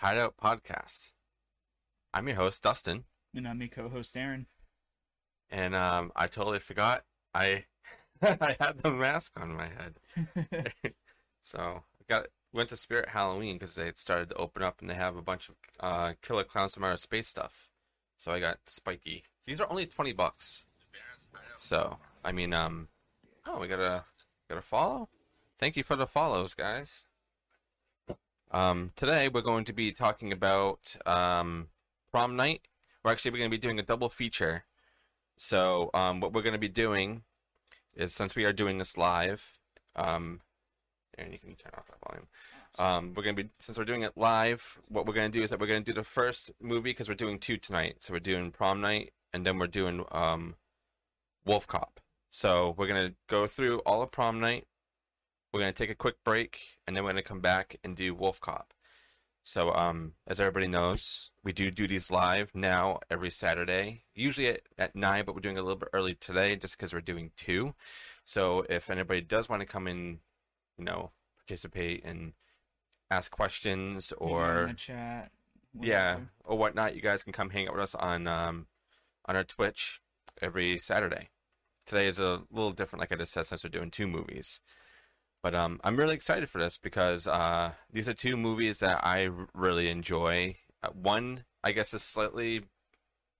Hideout Podcast. I'm your host, Dustin, And I'm your co-host Aaron. and um, I totally forgot I I had the mask on my head. so I got went to Spirit Halloween because they had started to open up and they have a bunch of uh, Killer Klowns from Outer Space stuff. So I got Spikey. These are only twenty bucks. So I mean, um, oh, we got a got a follow. Thank you for the follows, guys. Um, today we're going to be talking about um, prom night. We're actually we're going to be doing a double feature. So um, what we're going to be doing is since we are doing this live, um, and you can turn off that volume. Um, we're going to be since we're doing it live. What we're going to do is that we're going to do the first movie because we're doing two tonight. So we're doing prom night, and then we're doing um, Wolf Cop. So we're going to go through all of prom night. We're going to take a quick break, and then we're going to come back and do Wolf Cop. So, um, as everybody knows, we do do these live now every Saturday, usually at, at 9, but we're doing a little bit early today just because we're doing two. So, if anybody does want to come in, you know, participate and ask questions or chat. yeah or whatnot, you guys can come hang out with us on um, on our Twitch every Saturday. Today is a little different, like I just said, since we're doing two movies. But um, I'm really excited for this because uh, these are two movies that I really enjoy. Uh, one, I guess, is slightly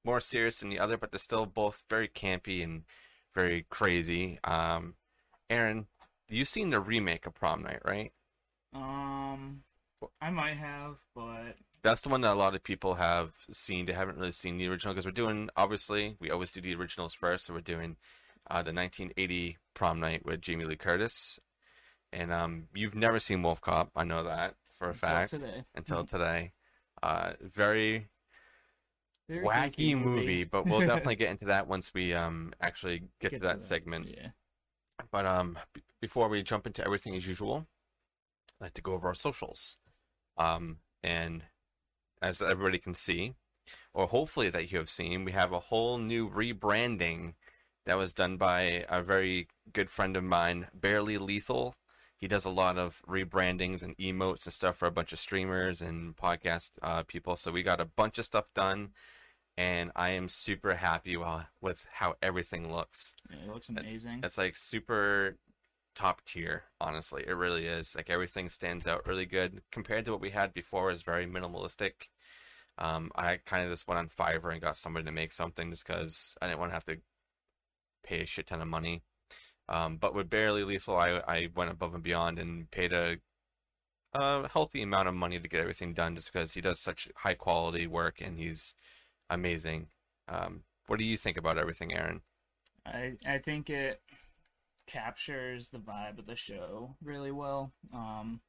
more serious than the other, but they're still both very campy and very crazy. Um, Aaron, you've seen the remake of Prom Night, right? Um, I might have, but That's the one that a lot of people have seen. They haven't really seen the original because we're doing, obviously, we always do the originals first. So we're doing uh, the 1980 Prom Night with Jamie Lee Curtis. And um, you've never seen Wolf Cop. I know that for a until fact. today. Until today. Uh, very Very wacky goofy movie, but we'll definitely get into that once we um, actually get, Get to that segment. Yeah. But um, b- before we jump into everything as usual, I'd like to go over our socials. Um, and as everybody can see, or hopefully that you have seen, we have a whole new rebranding that was done by a very good friend of mine, Barely Lethal. He does a lot of rebrandings and emotes and stuff for a bunch of streamers and podcast uh, people. So we got a bunch of stuff done, and I am super happy with how everything looks. It looks amazing. It's like super top tier, honestly. It really is. Like everything stands out really good compared to what we had before. Is very minimalistic. Um, I kind of just went on Fiverr and got somebody to make something just because I didn't want to have to pay a shit ton of money. Um, but with Barely Lethal, I I went above and beyond and paid a a healthy amount of money to get everything done just because he does such high quality work and he's amazing. Um, what do you think about everything, Aaron? I I think it captures the vibe of the show really well. Um,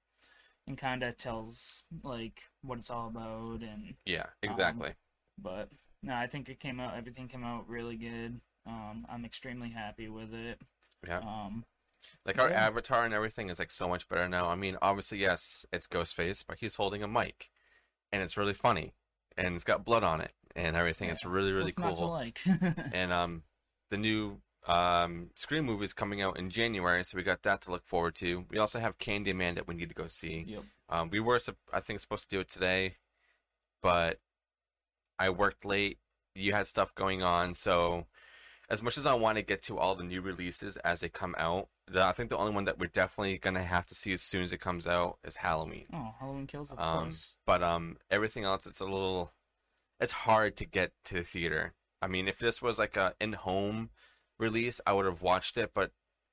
and kind of tells like what it's all about and Yeah, exactly. but no, I think it came out. Everything came out really good. Um, I'm extremely happy with it. Yeah. Um, Like our Yeah. avatar and everything is like so much better now. I mean, obviously, yes, it's Ghostface, but he's holding a mic, and it's really funny, and it's got blood on it and everything. It's really really what's cool. like? And um, the new um Scream movie is coming out in January, so we got that to look forward to. We also have Candyman that we need to go see. yep. Um, we were I think supposed to do it today, but I worked late. You had stuff going on, so as much as I want to get to all the new releases as they come out, the, I think the only one that we're definitely gonna have to see as soon as it comes out is Halloween. Oh, Halloween Kills, of Um, course. But um, everything else, it's a little, it's hard to get to the theater. I mean, if this was like a in-home release, I would have watched it. But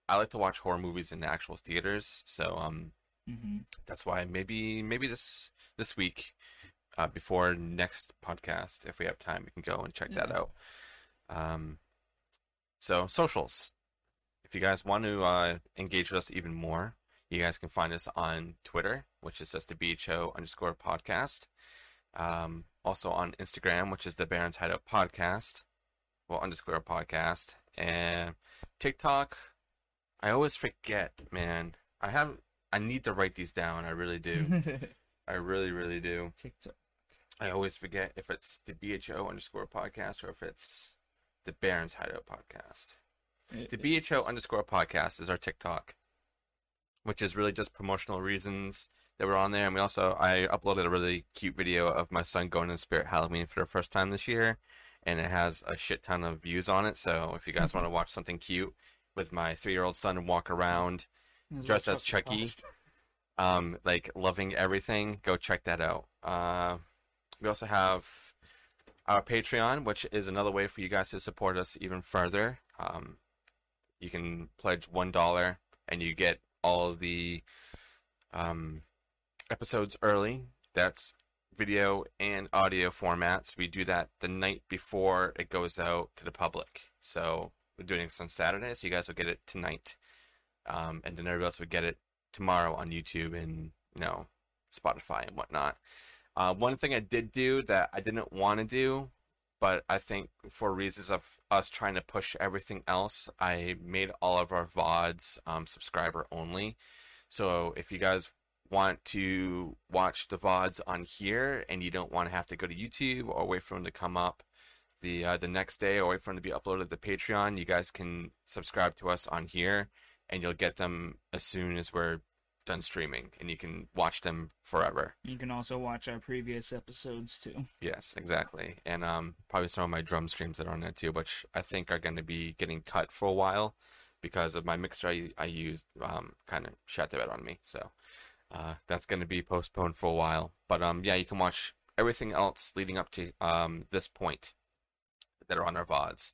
I like to watch horror movies in actual theaters, so um, hmm that's why maybe maybe this this week, uh, before next podcast, if we have time, we can go and check that out. Um, so socials. If you guys want to uh, engage with us even more, you guys can find us on Twitter, which is just the BHO underscore podcast. Um, also on Instagram, which is the Barrens Hideout Podcast, well underscore podcast, and TikTok. I always forget, man. I have. I need to write these down. I really do. I really, really do. TikTok. I always forget if it's the BHO underscore podcast or if it's the Barrens Hideout podcast. It- The BHO underscore podcast is our TikTok, which is really just promotional reasons that we're on there. And we also, I uploaded a really cute video of my son going to Spirit Halloween for the first time this year, and it has a shit ton of views on it. So if you guys want to watch something cute with my three year old son walk around, Is dressed as Chucky. um, like loving everything, go check that out. Uh, we also have our Patreon, which is another way for you guys to support us even further. Um, you can pledge one dollar, and you get all the um, episodes early. That's video and audio formats. We do that the night before it goes out to the public. So we're doing this on Saturday, so you guys will get it tonight, um, and then everybody else will get it tomorrow on YouTube and you know Spotify and whatnot. Uh, one thing I did do that I didn't want to do, but I think for reasons of us trying to push everything else, I made all of our VODs um, subscriber only. So if you guys want to watch the VODs on here and you don't want to have to go to YouTube or wait for them to come up the uh, the next day or wait for them to be uploaded to Patreon, you guys can subscribe to us on here and you'll get them as soon as we're done streaming and you can watch them forever. You can also watch our previous episodes too. Yes, exactly. And um, probably some of my drum streams that are on there too, which I think are going to be getting cut for a while because of my mixer I, I used um, kind of shut the bed on me. So uh, that's going to be postponed for a while. But um, yeah, you can watch everything else leading up to um, this point that are on our VODs.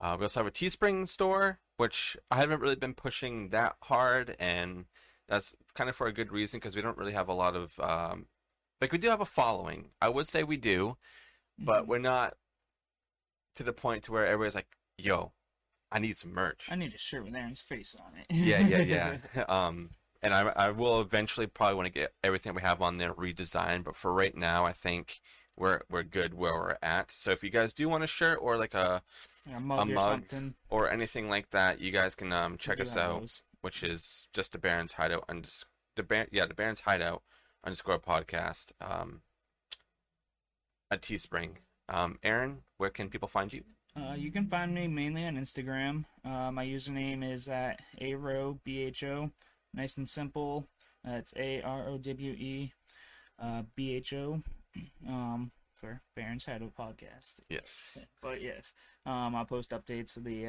Uh, we also have a Teespring store, which I haven't really been pushing that hard, and that's kind of for a good reason because we don't really have a lot of um, like we do have a following. I would say we do, but Mhm. we're not to the point to where everybody's like, "Yo, I need some merch." I need a shirt with Aaron's face on it. yeah, yeah, yeah. um, and I, I will eventually probably want to get everything we have on there redesigned, but for right now, I think we're we're good where we're at. So if you guys do want a shirt or like a a mug, A or mug. something. or anything like that, you guys can um check us out, those. Which is just the Barrens Hideout and the Bar- yeah the Barrens Hideout underscore podcast um at Teespring. Um, Aaron, where can people find you? Uh, you can find me mainly on Instagram. Uh, my username is at arobho. Nice and simple. That's A R O W E uh, B H O. Um, for Barrens Hideout podcast. Yes. But yes, um, I'll post updates of the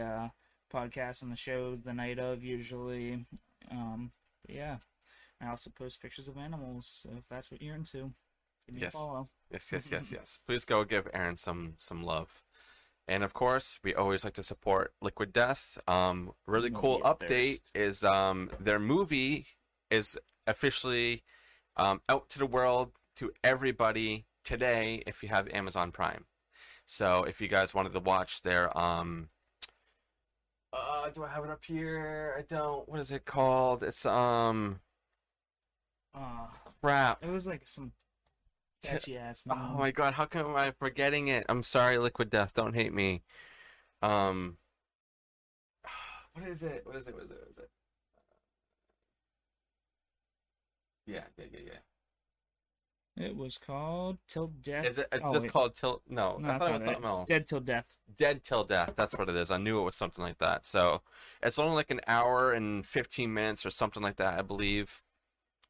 podcast and the show the night of usually. Um, but yeah, I also post pictures of animals. So if that's what you're into, give me Yes. a follow. Yes, yes, yes, yes. Please go give Aaron some some love. And of course, we always like to support Liquid Death. Um, really cool Movie of update Thirst. is um, their movie is officially um, out to the world to everybody today if you have Amazon Prime. So if you guys wanted to watch their um, uh, do I have it up here? I don't. What is it called? It's um, Uh, crap. it was like some catchy ass. Oh my god, how come I'm forgetting it? I'm sorry, Liquid Death. Don't hate me. Um, what is it? What is it? What is it? What is it? Yeah, yeah, yeah, yeah. It was called Till Death. Is it? It's Oh, just wait. called Till. No, No, I thought it was right. something else. Dead Till Death. Dead Till Death. That's what it is. I knew it was something like that. So it's only like an hour and 15 minutes or something like that, I believe.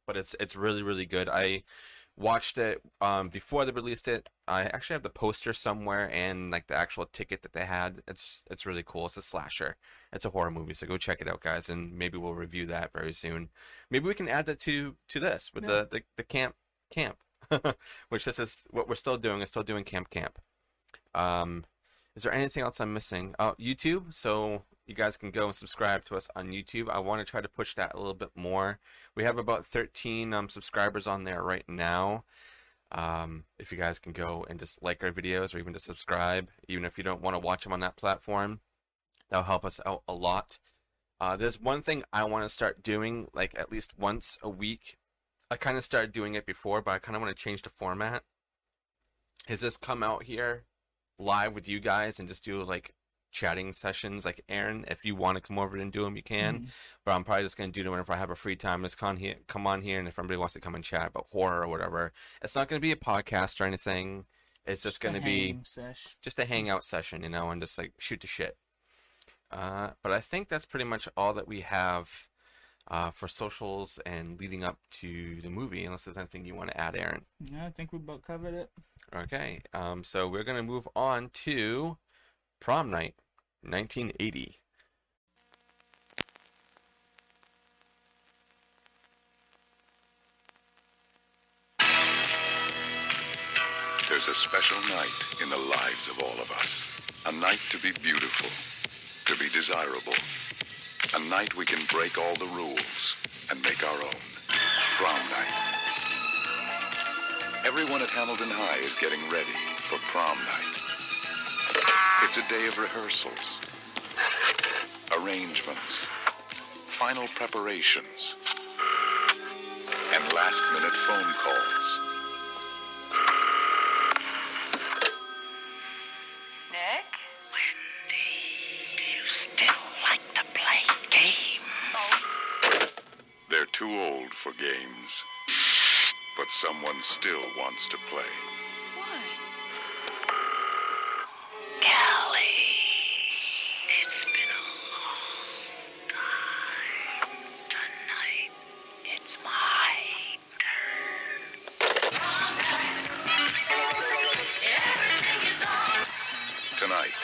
But it's it's really really good. I watched it um, before they released it. I actually have the poster somewhere and like the actual ticket that they had. It's it's really cool. It's a slasher. It's a horror movie, so go check it out, guys, and maybe we'll review that very soon. Maybe we can add that to to this with Yeah. the, the the camp camp, which this is what we're still doing. Is still doing camp camp. Um, is there anything else I'm missing? Oh, YouTube. So you guys can go and subscribe to us on YouTube. I want to try to push that a little bit more. We have about 13 um, subscribers on there right now. Um, if you guys can go and just like our videos or even just subscribe, even if you don't want to watch them on that platform, that'll help us out a lot. Uh, there's one thing I want to start doing, like at least once a week. I kind of started doing it before, but I kind of want to change the format. Is just come out here live with you guys and just do like chatting sessions. Like Aaron, if you want to come over and do them, you can. Mhm. But I'm probably just gonna do them whenever I have a free time. Just come here, come on here, and if anybody wants to come and chat about horror or whatever, it's not gonna be a podcast or anything. It's just gonna be sesh. just a hangout session, you know, and just like shoot the shit. Uh, but I think that's pretty much all that we have uh, for socials and leading up to the movie. Unless there's anything you want to add, Aaron. Yeah, I think we both covered it. Okay. Um, so we're gonna move on to prom night, 1980. There's a special night in the lives of all of us. A night to be beautiful, to be desirable. A night we can break all the rules and make our own. Prom night. Everyone at Hamilton High is getting ready for prom night. It's a day of rehearsals, arrangements, final preparations, and last minute phone calls. Old for games. But someone still wants to play. Why? Callie, it's been a long time. Tonight, it's my Tonight,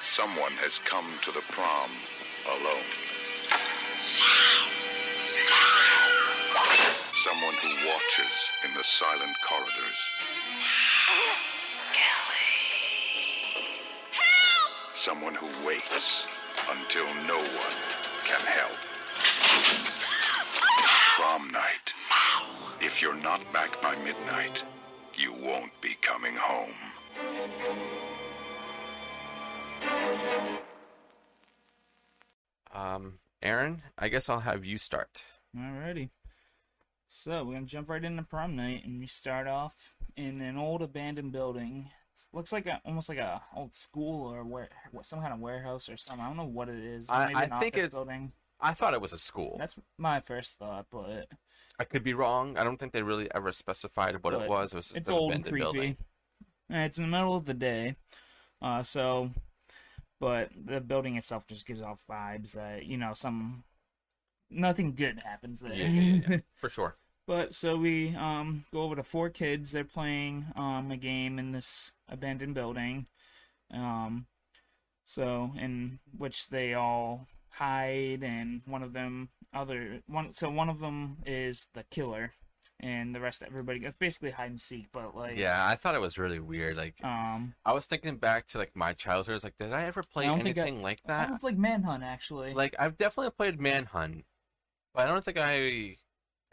someone has come to the prom alone. Someone who watches in the silent corridors. Callie. Someone who waits until no one can help. Prom night. If you're not back by midnight, you won't be coming home. Um, Aaron, I guess I'll have you start. Alrighty. So we're gonna jump right into prom night, and we start off in an old abandoned building. It looks like a almost like a old school or where some kind of warehouse or something. I don't know what it is. I, Maybe I an think it's. building. I thought it was a school. That's my first thought, but I could be wrong. I don't think they really ever specified what it was. It was just it's an old and creepy. building. And it's in the middle of the day, uh, so. But the building itself just gives off vibes that you know some nothing good happens there. Yeah, yeah, yeah, for sure. But so we um go over to four kids. They're playing um a game in this abandoned building, um, so in which they all hide, and one of them other one. So one of them is the killer, and the rest everybody. It's basically hide and seek, but like Yeah, I thought it was really weird. Like, um, I was thinking back to like my childhood. I was like, did I ever play I don't I- anything like that? it's like Manhunt actually. Like, I've definitely played Manhunt, but I don't think I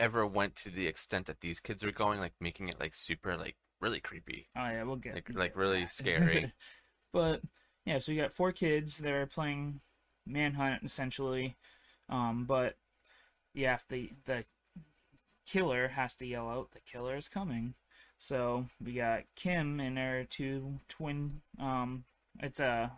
ever went to the extent that these kids are going, like making it like super, like really creepy. Oh yeah, we'll get Like- like really scary. but yeah, so you got four kids. They're playing manhunt essentially, um, but yeah, if the the killer has to yell out, "The killer is coming." So we got Kim and her two twin. Um, it's a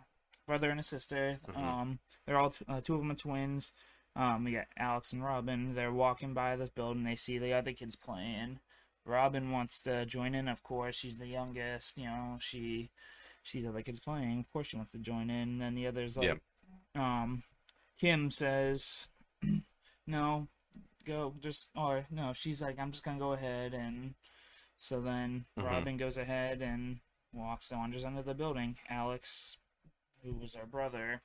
brother and a sister. Mhm. Um, they're all t- uh, two of them are twins. Um, we got Alex and Robin. They're walking by this building. They see the other kids playing. Robin wants to join in, of course. She's the youngest. You know, she she's the other kids playing. Of course, she wants to join in. And then the others like, Yep. um, Kim says, "No, go just or no." She's like, "I'm just gonna go ahead and So then Mhm. Robin goes ahead and walks and wanders under the building. Alex, who was our brother,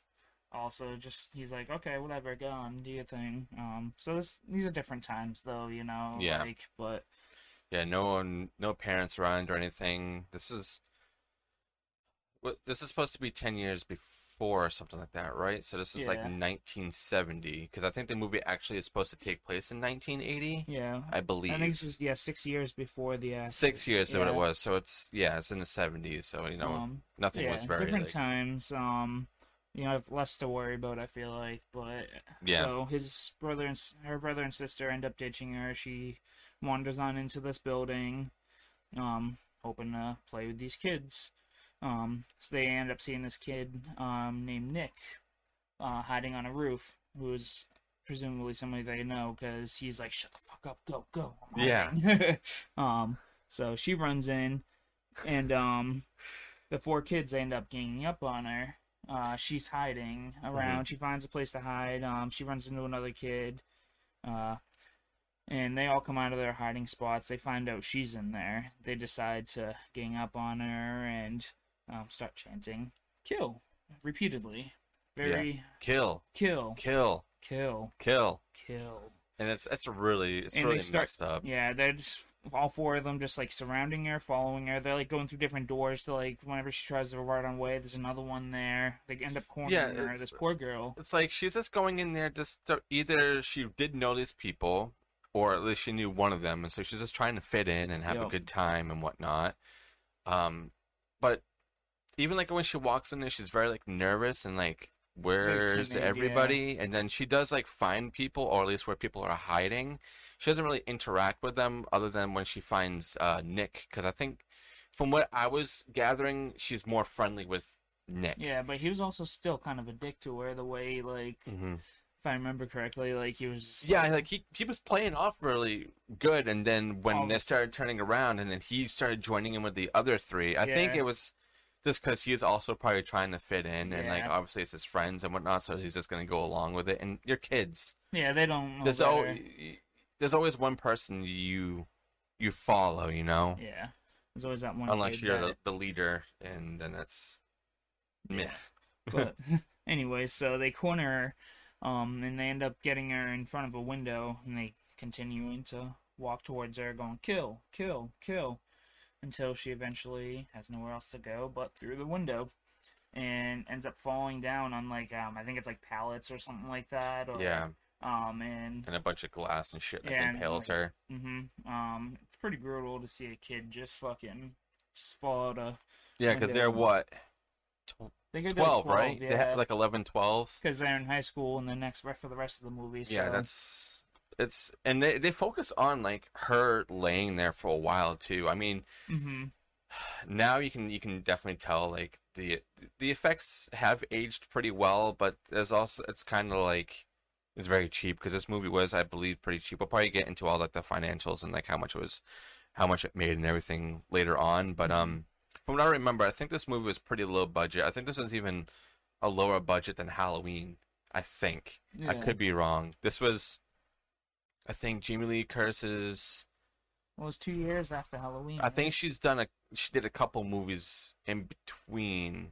also just he's like, okay, whatever, go on, do your thing. Um, so this these are different times though, you know. Yeah. Like, but Yeah, no one, no parents around or anything. This is what this is supposed to be ten years before or something like that, right? So this is like 1970 because I think the movie actually is supposed to take place in 1980. yeah, I believe I think this was yeah six years before the accident. six years is what it was. So it's yeah, it's in the 70s. So you know, Um, nothing yeah, was very different like, times. Um, you know, have less to worry about. I feel like, but Yeah. So his brother and her brother and sister end up ditching her. She wanders on into this building, um, hoping to play with these kids. Um, so they end up seeing this kid, um, named Nick, uh, hiding on a roof, who is presumably somebody they know because he's like, "Shut the fuck up, go, go." Yeah. um, so she runs in, and um, the four kids end up ganging up on her. Uh, she's hiding around. She finds a place to hide. Um, she runs into another kid. Uh, and they all come out of their hiding spots. They find out she's in there. They decide to gang up on her and um, start chanting "kill" repeatedly. Very kill, kill, kill, kill, kill, kill. And it's it's really it's And really start- messed up. Yeah, they're just all four of them just like surrounding her, following her. They're like going through different doors to like whenever she tries to run away. There's another one there. They end up cornering Yeah, her. This poor girl. It's like she's just going in there just to, either she did know these people or at least she knew one of them and so she's just trying to fit in and have a good time and whatnot. Um but even like when she walks in there she's very like nervous and like where's yeah. everybody and then she does like find people or at least where people are hiding. She doesn't really interact with them other than when she finds uh Nick because I think from what I was gathering she's more friendly with Nick. Yeah, but he was also still kind of a dick to her. The way like hmm if I remember correctly, like he was. Yeah, like he he was playing off really good, and then when they started turning around, and then he started joining in with the other three. I think it was just because he's also probably trying to fit in, and like obviously it's his friends and whatnot, so he's just gonna go along with it. And your kids, Yeah, they don't. Know there's always there's always one person you you follow, you know, Yeah, there's always that one. unless kid you're the, the leader, and then it's myth. But anyway, so they corner her, um, and they end up getting her in front of a window, and they continuing to walk towards her, going kill, kill, kill, until she eventually has nowhere else to go but through the window, and ends up falling down on like um, I think it's like pallets or something like that. Or, yeah, Um, and and a bunch of glass and shit that Yeah, impales like, her. hmm um, it's pretty brutal to see a kid just fucking just fall out of. Yeah, because they're what They could 12, right? They Yeah. had like 11, 12. because they're in high school and the next for the rest of the movie. So. Yeah, that's it's and they they focus on like her laying there for a while too. I mean, hmm now you can you can definitely tell like the the effects have aged pretty well, but there's also it's kind of like it's very cheap because this movie was I believe pretty cheap. We'll probably get into all like the financials and like how much it was how much it made and everything later on, but um from what I remember, I think this movie was pretty low budget. I think this was even a lower budget than Halloween. I think. I could be wrong. This was, I think Jamie Lee Curtis's. Well, it was two years after Halloween. I think she's done a. She did a couple movies in between.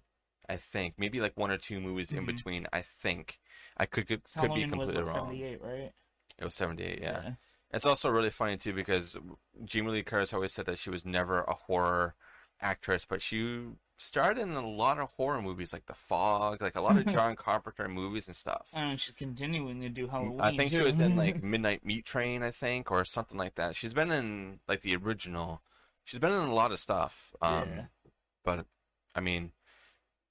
I think maybe like one or two movies in Mhm. between. I think I could could, could be Halloween was completely what, wrong. seventy-eight, right? It was seventy eight. Yeah. It's also really funny too because Jamie Lee Curtis always said that she was never a horror actress, but she starred in a lot of horror movies like The Fog, like a lot of John Carpenter movies and stuff. And she's continuing to do Halloween. I think she was in like Midnight Meat Train, I think, or something like that. She's been in like the original. She's been in a lot of stuff. Um, Yeah. but I mean,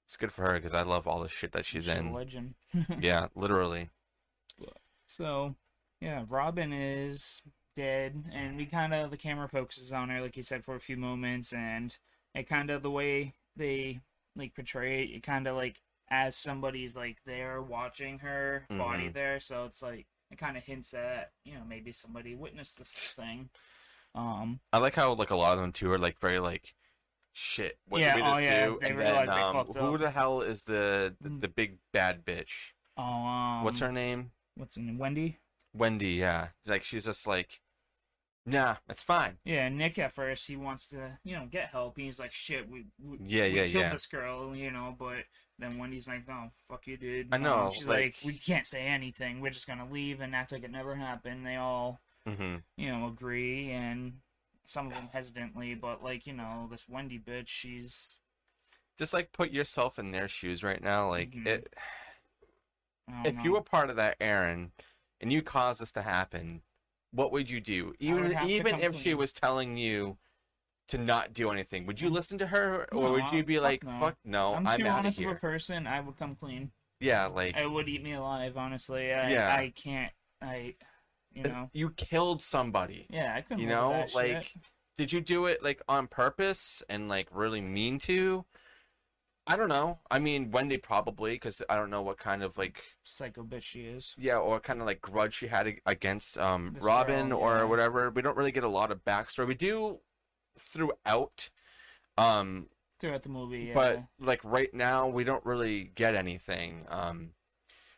it's good for her because I love all the shit that she's a in. legend. Yeah, literally. So, yeah, Robin is dead, and we kind of the camera focuses on her, like you said, for a few moments, and it kind of the way they like portray it, it kind of like as somebody's like there watching her body Mhm. there, so it's like it kind of hints at you know maybe somebody witnessed this thing. Um, I like how like a lot of them too are like very like shit. What Yeah, did we oh, yeah, do? they and realize then they um, who up. the hell is the the, Mm. the big bad bitch? oh, um, What's her name? What's her name? Wendy? Wendy. Yeah, like she's just like Nah, it's fine. Yeah, Nick at first he wants to, you know, get help. He's like, "Shit, we, we Yeah, we yeah, killed yeah. this girl," you know. But then Wendy's like, "No, fuck you, dude." I Um, know, she's like- like, "We can't say anything. We're just gonna leave and act like it never happened." They all, hmm you know, agree, and some of them hesitantly, but like, you know, this Wendy bitch, she's, Just like put yourself in their shoes right now. Like Mhm. it, if know. you were part of that Aaron, and you caused this to happen, what would you do? Even even if she was telling you to not do anything, would you mm. listen to her, or No, would you be fuck like, no. "Fuck no, I'm I'm, too out of honest of a here"? person. I would come clean. Yeah, like It would eat me alive, honestly. I, Yeah. I can't. I, you know. you killed somebody. Yeah, I couldn't. You know, like shit. did you do it like on purpose and like really mean to? I don't know. I mean, Wendy probably because I don't know what kind of like psycho bitch she is. yeah, or kind of like grudge she had ag- against um This Robin girl, or yeah. whatever. We don't really get a lot of backstory. We do throughout, um, Throughout the movie, yeah. but like right now we don't really get anything. Um,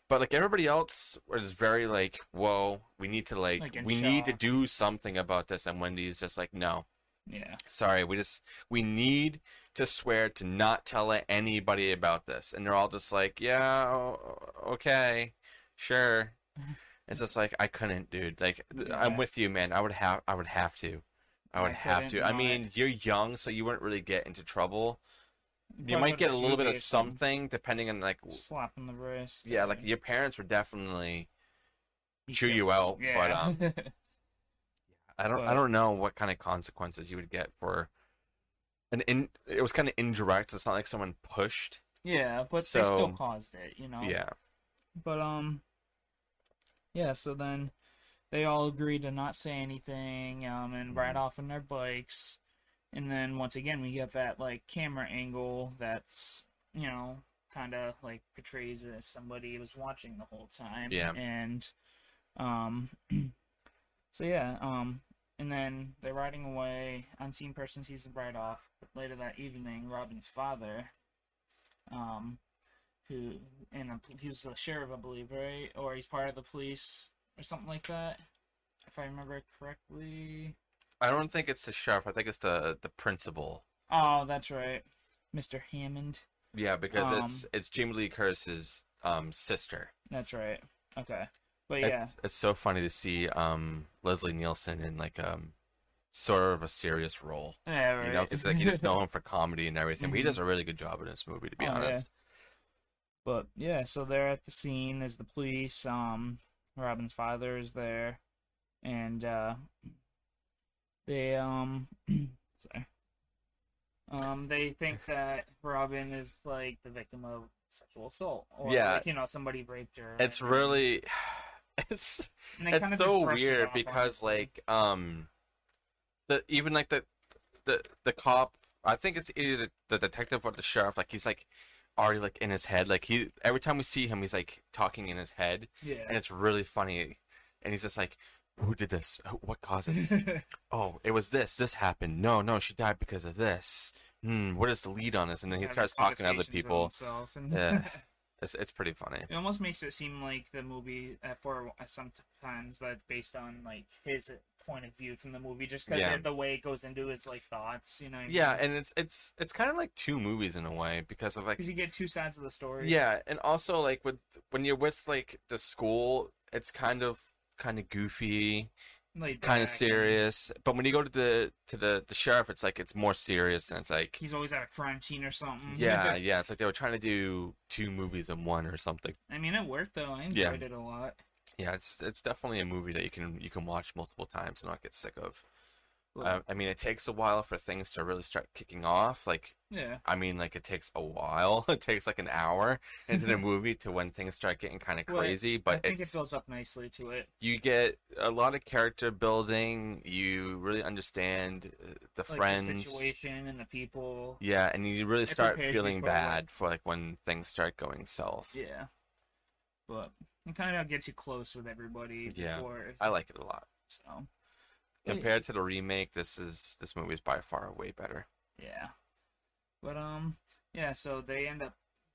but like everybody else is very like, whoa, we need to like, Like in we need to shock. do something about this, and Wendy's just like, no, yeah, sorry, we just we need to swear to not tell anybody about this, and they're all just like, yeah, okay, sure. It's just like I couldn't, dude. Like th- I'm with you, man. I would have, I would have to, I would I have to. I mean, you're young, so you wouldn't really get into trouble. You Probably might get a little bit of something depending on like, slapping the wrist. yeah, like your parents would definitely be chew you out, but um, I don't, I don't know what kind of consequences you would get for. An in, it was kind of indirect. It's not like someone pushed. yeah, but they still caused it, you know. Yeah. But um, yeah. So then they all agree to not say anything, um, and ride Mhm. off on their bikes. And then once again, we get that like camera angle that's you know kind of like portrays it as somebody was watching the whole time. Yeah. And um, so yeah, um, and then they're riding away. Unseen person sees them ride off. Later that evening, Robin's father, um, who and a, he was the sheriff, I believe, right? Or he's part of the police or something like that, if I remember correctly. I don't think it's the sheriff. I think it's the the principal. Oh, that's right, Mr. Hammond. Yeah, because Um, it's it's Jamie Lee Curtis's um sister. That's right. Okay, but yeah, It's, it's so funny to see um Leslie Nielsen in like um sort of a serious role. yeah, right. You know, because like you just know him for comedy and everything. But he does a really good job in this movie, to be Oh, yeah. honest. But yeah, so they're at the scene as the police. Um, Robin's father is there, and uh, they um, sorry, um, they think that Robin is like the victim of sexual assault, or Yeah. like, you know, somebody raped her. It's really it's it's so just brush it weird because like um the even like the the the cop I think it's either the, the detective or the sheriff like he's like already like in his head. Like he every time we see him he's like talking in his head. Yeah, and it's really funny. And he's just like who did this? What caused this? Oh it was this. This happened. No no she died because of this. Hmm what is the lead on this? And then he Having starts talking to other people. yeah it's it's pretty funny It almost makes it seem like the movie, uh, for uh, sometimes that's based on like his point of view from the movie, just because Yeah. the way it goes into his like thoughts, you know. yeah and it's it's it's kind of like two movies in a way because of like because you get two sides of the story. Yeah, and also like with when you're with like the school, it's kind of kind of goofy, like kind of serious. But when you go to the to the the sheriff, it's like it's more serious and it's like He's always at a crime scene or something. yeah, yeah, it's like they were trying to do two movies in one or something. I mean, it worked though. I Yeah. enjoyed it a lot. Yeah, it's it's definitely a movie that you can you can watch multiple times and not get sick of. Uh, I mean, it takes a while for things to really start kicking off. Like, yeah, I mean, like it takes a while. It takes like an hour into the movie to when things start getting kind of Well, crazy. I But think it's it builds up nicely to it. you get a lot of character building. You really understand uh, the Like the friends. situation and the people. Yeah, and you really start feeling bad for like when things start going south. Yeah, but it kind of gets you close with everybody. Yeah, Before, I like it a lot. so. Compared to the remake, this is this movie is by far way better. Yeah. But um yeah, so they end up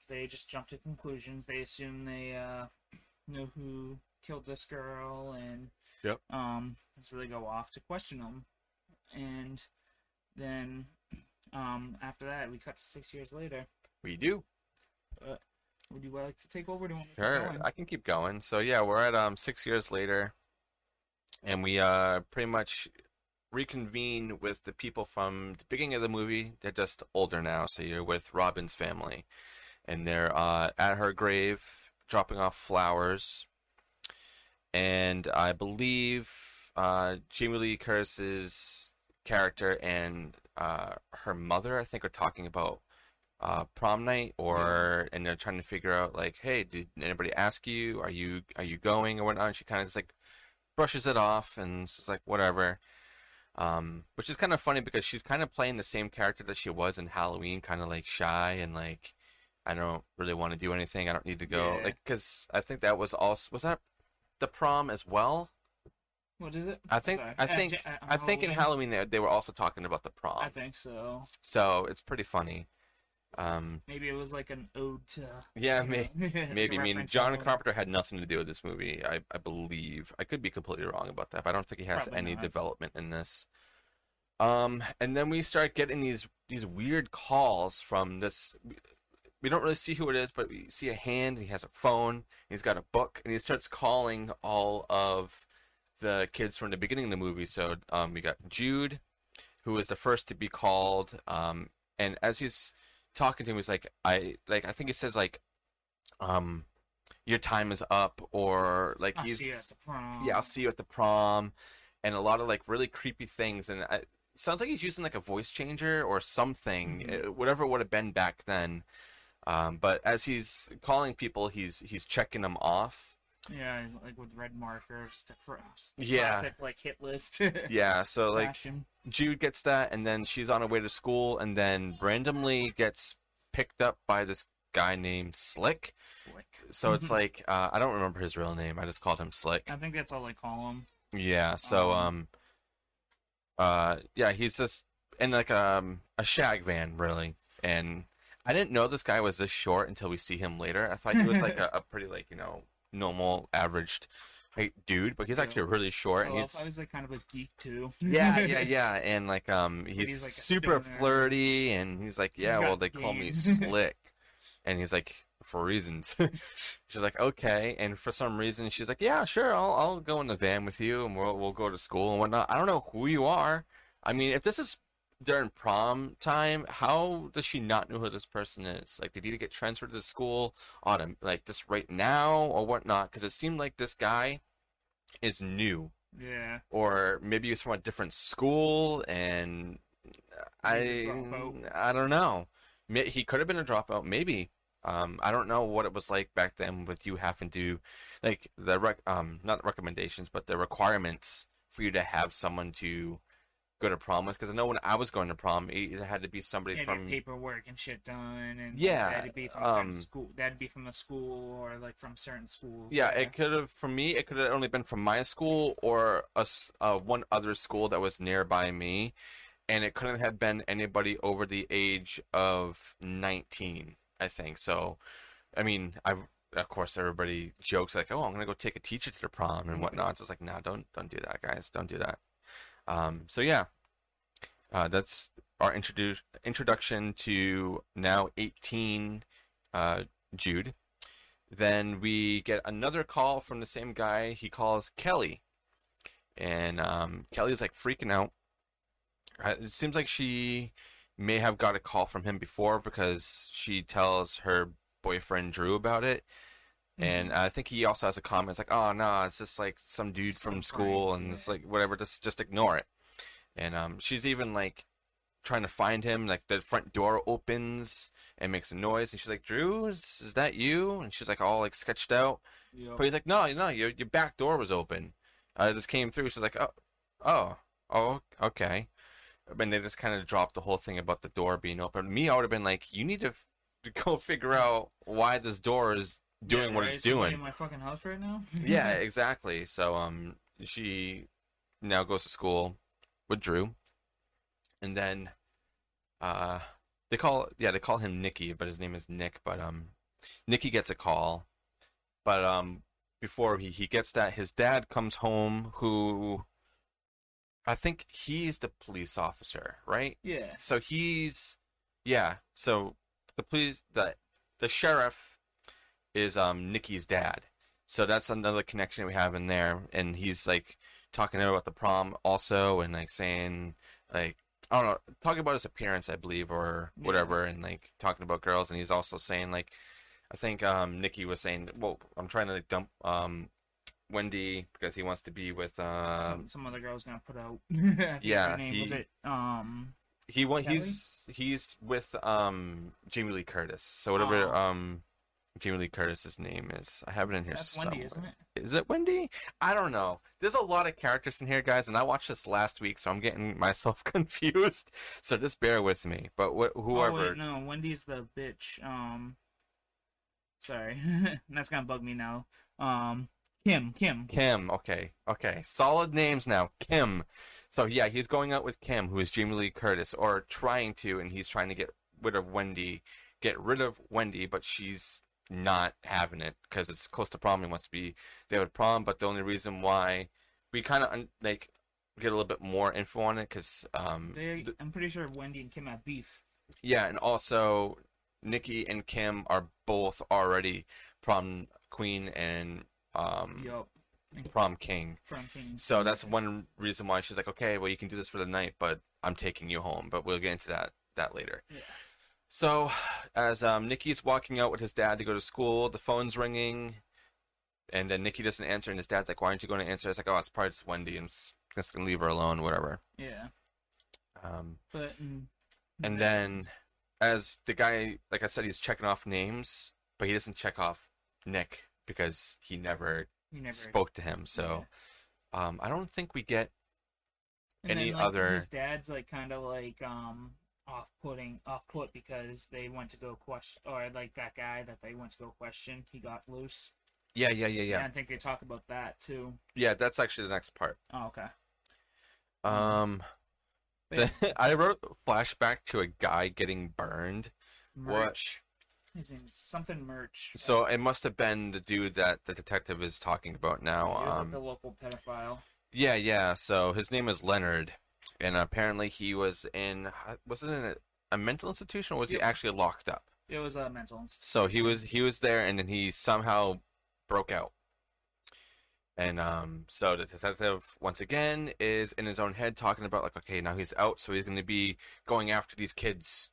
they just jump to conclusions. They assume they uh know who killed this girl and Yep. Um, so they go off to question him, and then um, after that, we cut to six years later. We do. Would you like to take over? Do you want me to Sure. I can keep going. So yeah, we're at um six years later, and we uh pretty much reconvene with the people from the beginning of the movie. They're just older now, so you're with Robin's family, and they're uh at her grave dropping off flowers, and I believe uh Jamie Lee Curtis's character and uh her mother, I think, are talking about uh, prom night or and they're trying to figure out like hey did anybody ask you? Are you are you going or whatnot? And she kind of just like brushes it off and it's like whatever um, which is kind of funny because she's kind of playing the same character that she was in Halloween kind of like shy and like I don't really want to do anything I don't need to go Yeah. like because I think that was also was that the prom as well What is it? I think Sorry. I think uh, I think in Halloween they, they were also talking about the prom I think so. so it's pretty funny um, Maybe it was like an ode to. yeah may, Maybe. I mean, John Carpenter had nothing to do with this movie. I, I believe. I could be completely wrong about that, but I don't think he has Probably any not. development in this. Um, and then we start getting these these weird calls from this. We don't really see who it is, but we see a hand. He has a phone. He's got a book, and he starts calling all of the kids from the beginning of the movie. So, um, we got Jude, who was the first to be called. Um, and as he's talking to him, he's like, I like. I think he says like, um, your time is up, or like I'll he's see you at the prom. yeah, I'll see you at the prom, and a lot of like really creepy things. And I, sounds like he's using like a voice changer or something, Mhm. uh, whatever it would have been back then. Um, but as he's calling people, he's he's checking them off. Yeah, he's like with red markers to cross. Yeah. Classic, like hit list. Yeah, so like Fashion. Jude gets that, and then she's on her way to school, and then randomly gets picked up by this guy named Slick. Flick. So it's like uh, I don't remember his real name. I just called him Slick. I think that's all they call him. Yeah. So Um, um, uh, yeah, he's just in like um a shag van, really, and I didn't know this guy was this short until we see him later. I thought he was like a, a pretty like you know normal averaged dude, but he's actually really short. Well, and I he's was like kind of a geek too. yeah, yeah, yeah, and like um, he's, he's, like, super flirty, and he's like, yeah, got well, they call me slick, and he's like, for reasons. she's like, okay, and for some reason, she's like, yeah, sure, I'll I'll go in the van with you, and we'll we'll go to school and whatnot. I don't know who you are. I mean, if this is during prom time, how does she not know who this person is? Like, did he get transferred to the school on like this right now or whatnot? Because it seemed like this guy is new Yeah. or maybe he's from a different school and I He's a dropout. I don't know. He could have been a dropout, maybe. Um, I don't know what it was like back then with you having to, like the rec- um not recommendations, but the requirements for you to have someone to go to prom with. Because I know when I was going to prom, it it had to be somebody Yeah, from paperwork and shit done, and Yeah, that'd be from um, school. That'd be from the school or like from certain schools. Yeah, it could have. For me, it could have only been from my school or a uh, one other school that was nearby me, and it couldn't have been anybody over the age of nineteen. I think so. I mean, I of course everybody jokes like, "Oh, I'm gonna go take a teacher to the prom and whatnot." So It's like, no, don't don't do that, guys. Don't do that. Um, so yeah, uh, that's our introduce introduction to now eighteen, uh, Jude. Then we get another call from the same guy. He calls Kelly, and um, Kelly's like freaking out. Uh, It seems like she may have got a call from him before because she tells her boyfriend Drew about it. And I think he also has a comment. It's like, "Oh no, it's just like some dude from school, and it's like whatever. Just just ignore it." And um, she's even like trying to find him. Like the front door opens and makes a noise, and she's like, "Drew, is, is that you?" And she's like all like sketched out. Yep. But he's like, "No, no, your your back door was open. I just came through." She's like, "Oh, oh, oh, okay." And they just kind of dropped the whole thing about the door being open. Me, I would have been like, "You need to, f- to go figure out why this door is doing Yeah, what it's doing." in my fucking house right now. yeah, exactly. So um, she now goes to school with Drew, and then uh, they call yeah they call him Nicky, but his name is Nick. But um, Nicky gets a call, but um, before he, he gets that his dad comes home who I think he's the police officer, right? Yeah. So he's yeah, so the police the the sheriff is um Nikki's dad. So that's another connection we have in there and he's like talking about the prom also and like saying like I don't know, talking about his appearance I believe or Yeah. whatever and like talking about girls and he's also saying like I think um Nikki was saying well I'm trying to like, dump um Wendy because he wants to be with um some, some other girl's gonna put out. Yeah, name was he- it. Um. He wa- he's he's with um Jamie Lee Curtis. So whatever Oh. um Jamie Lee Curtis's name is, I have it in here That's somewhere. Wendy, isn't it? Is it Wendy? I don't know. There's a lot of characters in here, guys, and I watched this last week, so I'm getting myself confused. So just bear with me. But wh- Oh whoever, wait, no. Wendy's the bitch. Um. Sorry, that's gonna bug me now. Um. Kim. Kim. Kim. Okay, okay, solid names now. Kim. So yeah, he's going out with Kim, who is Jamie Lee Curtis, or trying to, and he's trying to get rid of Wendy, get rid of Wendy, but she's not having it because it's close to prom. He wants to be there at prom, but the only reason why we kind of like get a little bit more info on it because um th- I'm pretty sure Wendy and Kim have beef. yeah, and also Nikki and Kim are both already prom queen and um Yup. prom king. From King. So that's one reason why she's like, okay, well, you can do this for the night, but I'm taking you home. But we'll get into that that later. Yeah. So, as um, Nikki's walking out with his dad to go to school, the phone's ringing, and then Nikki doesn't answer, and his dad's like, "Why aren't you going to answer?" It's like, "Oh, it's probably just Wendy, and just gonna leave her alone, whatever." Yeah. Um, But. Mm, and then, as the guy, like I said, he's checking off names, but he doesn't check off Nick because he never you never spoke to him. So, um, I don't think we get And any then, like, other- His dad's like kind of like um off-putting, off-put because they went to go question, or like that guy that they went to go question, he got loose. Yeah, yeah, yeah, And yeah. I think they talk about that too. Yeah, that's actually the next part. Oh, okay. Um, I wrote a flashback to a guy getting burned. What? Murch. His name's something Murch. So it must have been the dude that the detective is talking about he now. like Um, the local pedophile. yeah, yeah. So his name is Leonard, and apparently he was in was it in a, a mental institution or was he actually locked up? It was a mental institution. So he was he was there, and then he somehow broke out. And um, so the detective once again is in his own head talking about like, okay, now he's out, so he's going to be going after these kids.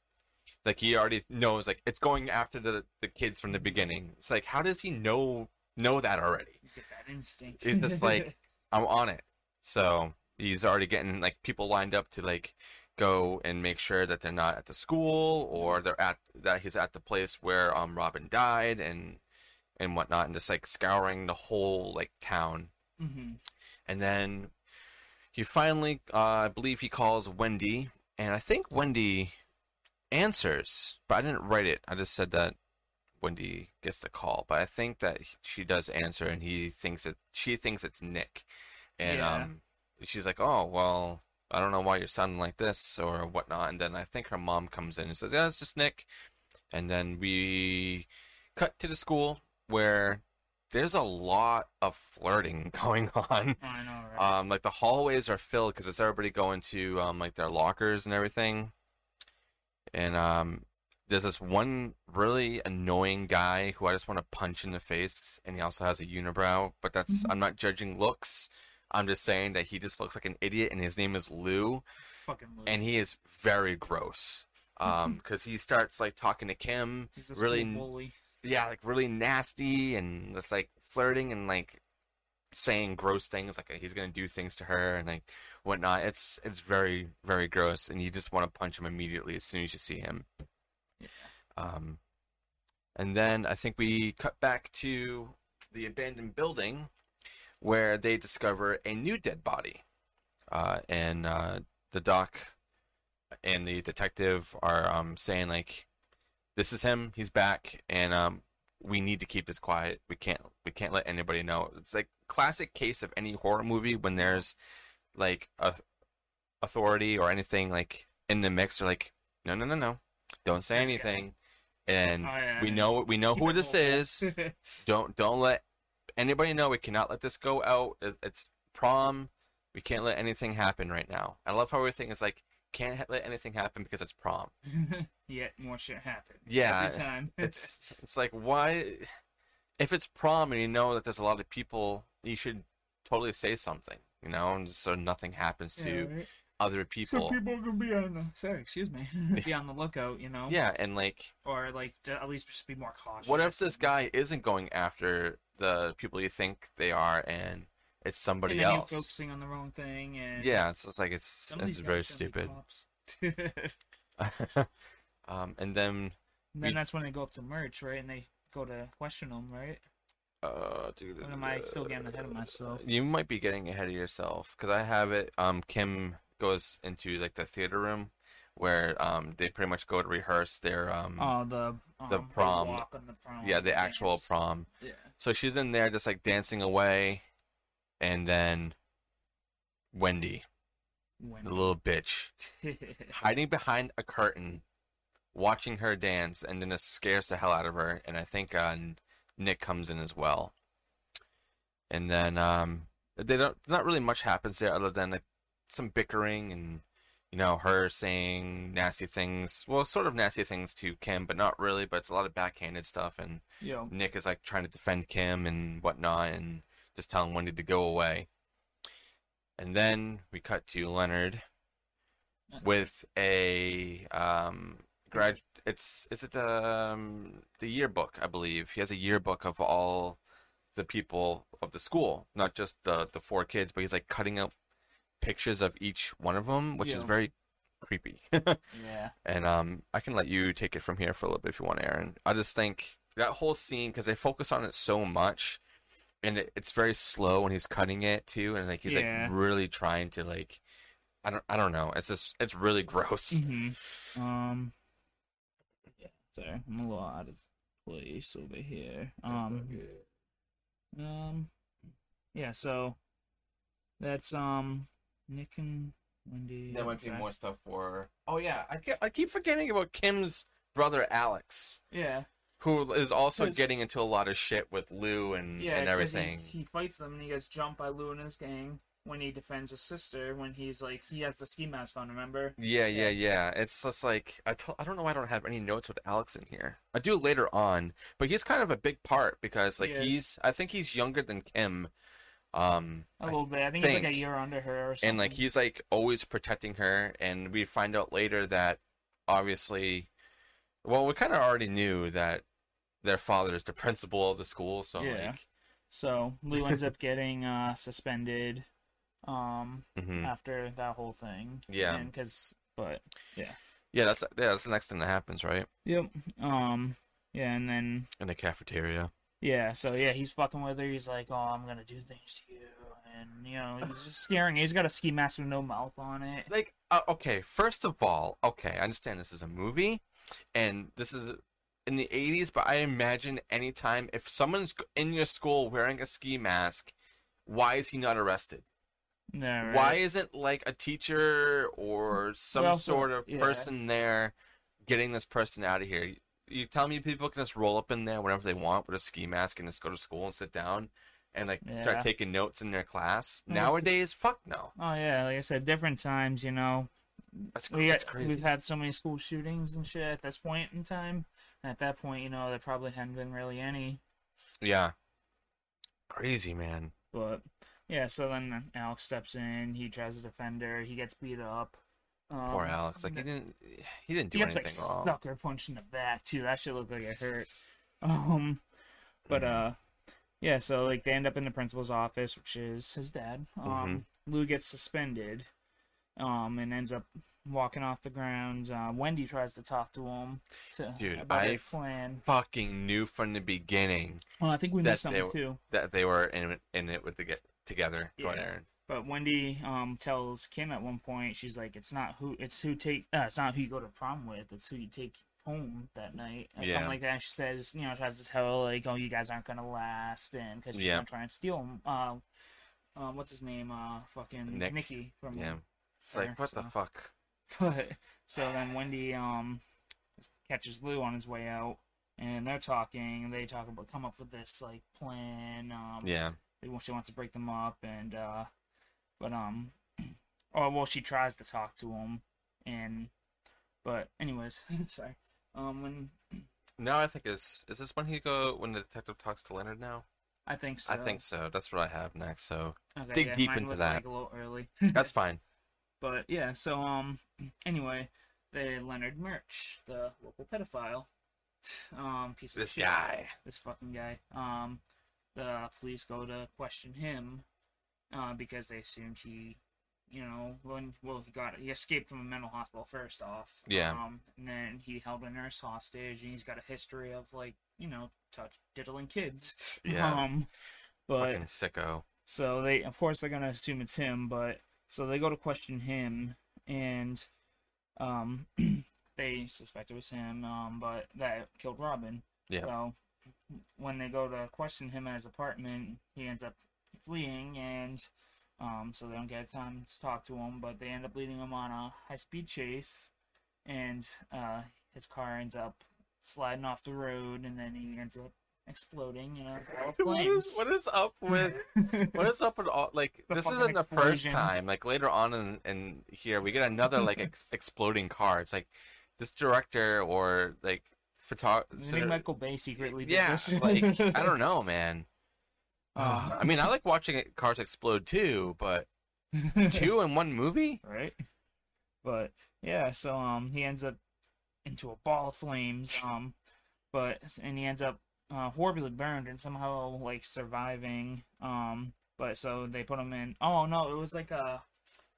Like he already knows, like it's going after the the kids from the beginning. It's like, how does he know know that already? You get that instinct. He's just like, I'm on it. So he's already getting like people lined up to like go and make sure that they're not at the school or they're at that he's at the place where um Robin died and and whatnot and just like scouring the whole like town. hmm And then he finally uh, I believe he calls Wendy and I think Wendy answers, but I didn't write it. I just said that Wendy gets the call, but I think that she does answer, and he thinks that she thinks it's Nick, and Yeah. um, she's like, "Oh, well, I don't know why you're sounding like this or whatnot." And then I think her mom comes in and says, "Yeah, it's just Nick," and then we cut to the school where there's a lot of flirting going on. I know, right? Um, like the hallways are filled because it's everybody going to um like their lockers and everything. And um, there's this one really annoying guy who I just want to punch in the face, and he also has a unibrow. But that's I'm not judging looks. I'm just saying that he just looks like an idiot, and his name is Lou, Fucking Lou. and he is very gross. Um, because he starts like talking to Kim, He's a really bully. yeah, like really nasty and just like flirting and like saying gross things, like he's gonna do things to her and like whatnot. It's it's very very gross, and you just want to punch him immediately as soon as you see him. Yeah. Um, and then I think we cut back to the abandoned building where they discover a new dead body, uh, and uh, the doc and the detective are um, saying like this is him he's back and um we need to keep this quiet. We can't we can't let anybody know. It's like classic case of any horror movie when there's like a authority or anything like in the mix. They're like no no no no. Don't say anything. And Oh, yeah, we know we know who this is. Don't don't let anybody know we cannot let this go out. It's prom. We can't let anything happen right now. I love how everything is like can't ha- let anything happen because it's prom. Yet more shit happens. Yeah, Every time. It's it's like why if it's prom and you know that there's a lot of people, you should totally say something, you know, and so nothing happens to Yeah, right. other people. So people. can be on the sorry, excuse me, be on the lookout, you know. Yeah, and like Or like at least just be more cautious. what if this guy isn't going after the people you think they are and it's and somebody you're else? focusing on the wrong thing and Yeah, it's just like it's it's very guys shouldn't be stupid. um, and then And We- then that's when they go up to Murch, right? And they go to question them, right? uh, dude, am I still getting ahead of myself? You might be getting ahead of yourself because I have it. Um, Kim goes into like the theater room where um they pretty much go to rehearse their um Oh, the um, The prom. the prom. yeah the actual prom. Yeah. So she's in there just like dancing away, and then Wendy, When the little bitch, hiding behind a curtain, watching her dance, and then it scares the hell out of her. And I think uh, Nick comes in as well. And then um, they don't. Not really much happens there other than like some bickering and you know her saying nasty things. Well, sort of nasty things to Kim, but not really. But it's a lot of backhanded stuff, and Yo. Nick is like trying to defend Kim and whatnot, and just telling Wendy to go away. And then we cut to Leonard with a um grad. It's is it um the yearbook? I believe he has a yearbook of all the people of the school, not just the the four kids, but he's like cutting up pictures of each one of them, which is very creepy. Yeah. and um, I can let you take it from here for a little bit if you want, Aaron. I just think that whole scene because they focus on it so much, and it, it's very slow when he's cutting it too, and like he's Yeah. like really trying to like, I don't, I don't know. It's just, it's really gross. hmm Um. Yeah. Sorry, I'm a little out of place over here. Um. Um. Yeah. So. That's um. Nick and Wendy. There might be more stuff for. Oh yeah, I keep, I keep forgetting about Kim's brother Alex, Yeah. who is also 'Cause- getting into a lot of shit with Lou and Yeah. and 'cause everything. He, he fights them and he gets jumped by Lou and his gang when he defends his sister. When he's like, he has the ski mask on. Remember? Yeah, yeah, yeah. It's just like I I don't know why I don't have any notes with Alex in here. I do later on, but he's kind of a big part because like He is. he's I think he's younger than Kim. Um A little bit. I think, he's like a year under her or something. and like he's like always protecting her and we find out later that obviously well, we kind of already knew that their father is the principal of the school, so Yeah. like So Lou ends up getting uh, suspended um, mhm. after that whole thing. Yeah. Because, but yeah. Yeah, that's yeah, that's the next thing that happens, right? Yep. Um. Yeah, and then In the cafeteria. Yeah, so yeah, he's fucking with her. He's like, "Oh, I'm gonna do things to you," and you know, he's just scaring. her. He's got a ski mask with no mouth on it. like uh, okay first of all okay i understand this is a movie and this is in the 80s but i imagine anytime if someone's in your school wearing a ski mask why is he not arrested Yeah. Right? why isn't like a teacher or some Well, so- sort of yeah. person there getting this person out of here you, tell me people can just roll up in there whenever they want with a ski mask and just go to school and sit down and like Yeah. start taking notes in their class Well, nowadays fuck no Oh yeah, like I said, different times. You know, that's, we that's crazy we've had so many school shootings and shit at this point in time. At that point, you know, there probably hadn't been really any. yeah crazy man But yeah, so then Alex steps in. He tries to defend her. He gets beat up. Um, Poor Alex. Like he didn't he didn't do he gets like wrong. sucker punched in the back too. That should look like it hurt. Um, but Mm-hmm. uh, yeah. So like they end up in the principal's office, which is his dad. Um, Mm-hmm. Lou gets suspended. Um, and ends up walking off the grounds. Uh, Wendy tries to talk to him to Dude, about I plan. Fucking knew from the beginning Well, I think we missed something were- too. that they were in it- in it with the get together. Go on, Yeah. Aaron. But Wendy um tells Kim at one point, she's like, "It's not who, it's who take, uh, it's not who you go to prom with. It's who you take home that night, or Yeah. something like that." She says, you know, tries to tell like, "Oh, you guys aren't gonna last," and because she's Yeah. gonna try and steal him. Uh, um, what's his name? Uh, fucking Nick. Nicky from Yeah. It's her, like what the so. fuck? But so then Wendy um catches Lou on his way out, and they're talking. and They talk about come up with this like plan. Um, Yeah. they she wants to break them up, and uh, but um, oh well, she tries to talk to him, and but anyways, sorry. Um, when No, I think is is this when he go when the detective talks to Leonard now? I think so. I think so. That's what I have next. So Okay, dig yeah, deep into that. Like, a little early. that's fine. But yeah, so um, anyway, the Leonard Murch, the local pedophile, um, piece of This shit, guy. this fucking guy. Um, the police go to question him, uh, because they assumed he, you know, when well he got he escaped from a mental hospital first off. Yeah. Um, and then he held a nurse hostage, and he's got a history of like you know touch diddling kids. Yeah. Um, but Fucking sicko. so they, of course, they're gonna assume it's him, but so they go to question him, and um, they suspect it was him, um, but that killed Robin. Yeah. So when they go to question him at his apartment, he ends up fleeing, and um, so they don't get time to talk to him, but they end up leading him on a high-speed chase, and uh, his car ends up sliding off the road, and then he ends up exploding, you know, all What flames. is, what is up with what is up with all like The this isn't the first time like later on in, in here we get another like ex- exploding car it's like this director or like I photographer think Michael Bay secretly did yeah this. like i don't know man Uh, i mean i like watching it- cars explode too but two in one movie right? But yeah, so um, he ends up into a ball of flames. Um, but and he ends up uh, horribly burned and somehow like surviving. Um, but so they put him in. Oh no, it was like a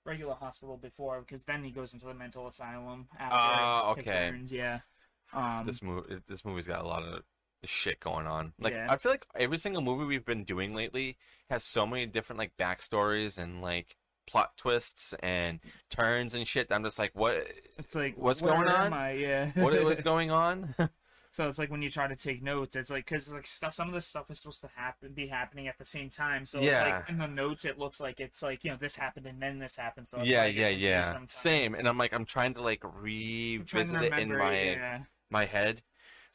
regular hospital before because then he goes into the mental asylum. After Ah, it okay. burns, yeah. Um, this movie this movie's got a lot of shit going on like Yeah. i feel like every single movie we've been doing lately has so many different like backstories and like plot twists and turns and shit i'm just like what it's like what's going on? I? Yeah. what what's going on So it's like when you try to take notes, it's like because like stuff, some of this stuff is supposed to happen, be happening at the same time. So Yeah. like in the notes, it looks like it's like you know this happened and then this happened. So yeah like, yeah yeah same and i'm like i'm trying to like I'm to revisit it in my yeah. my head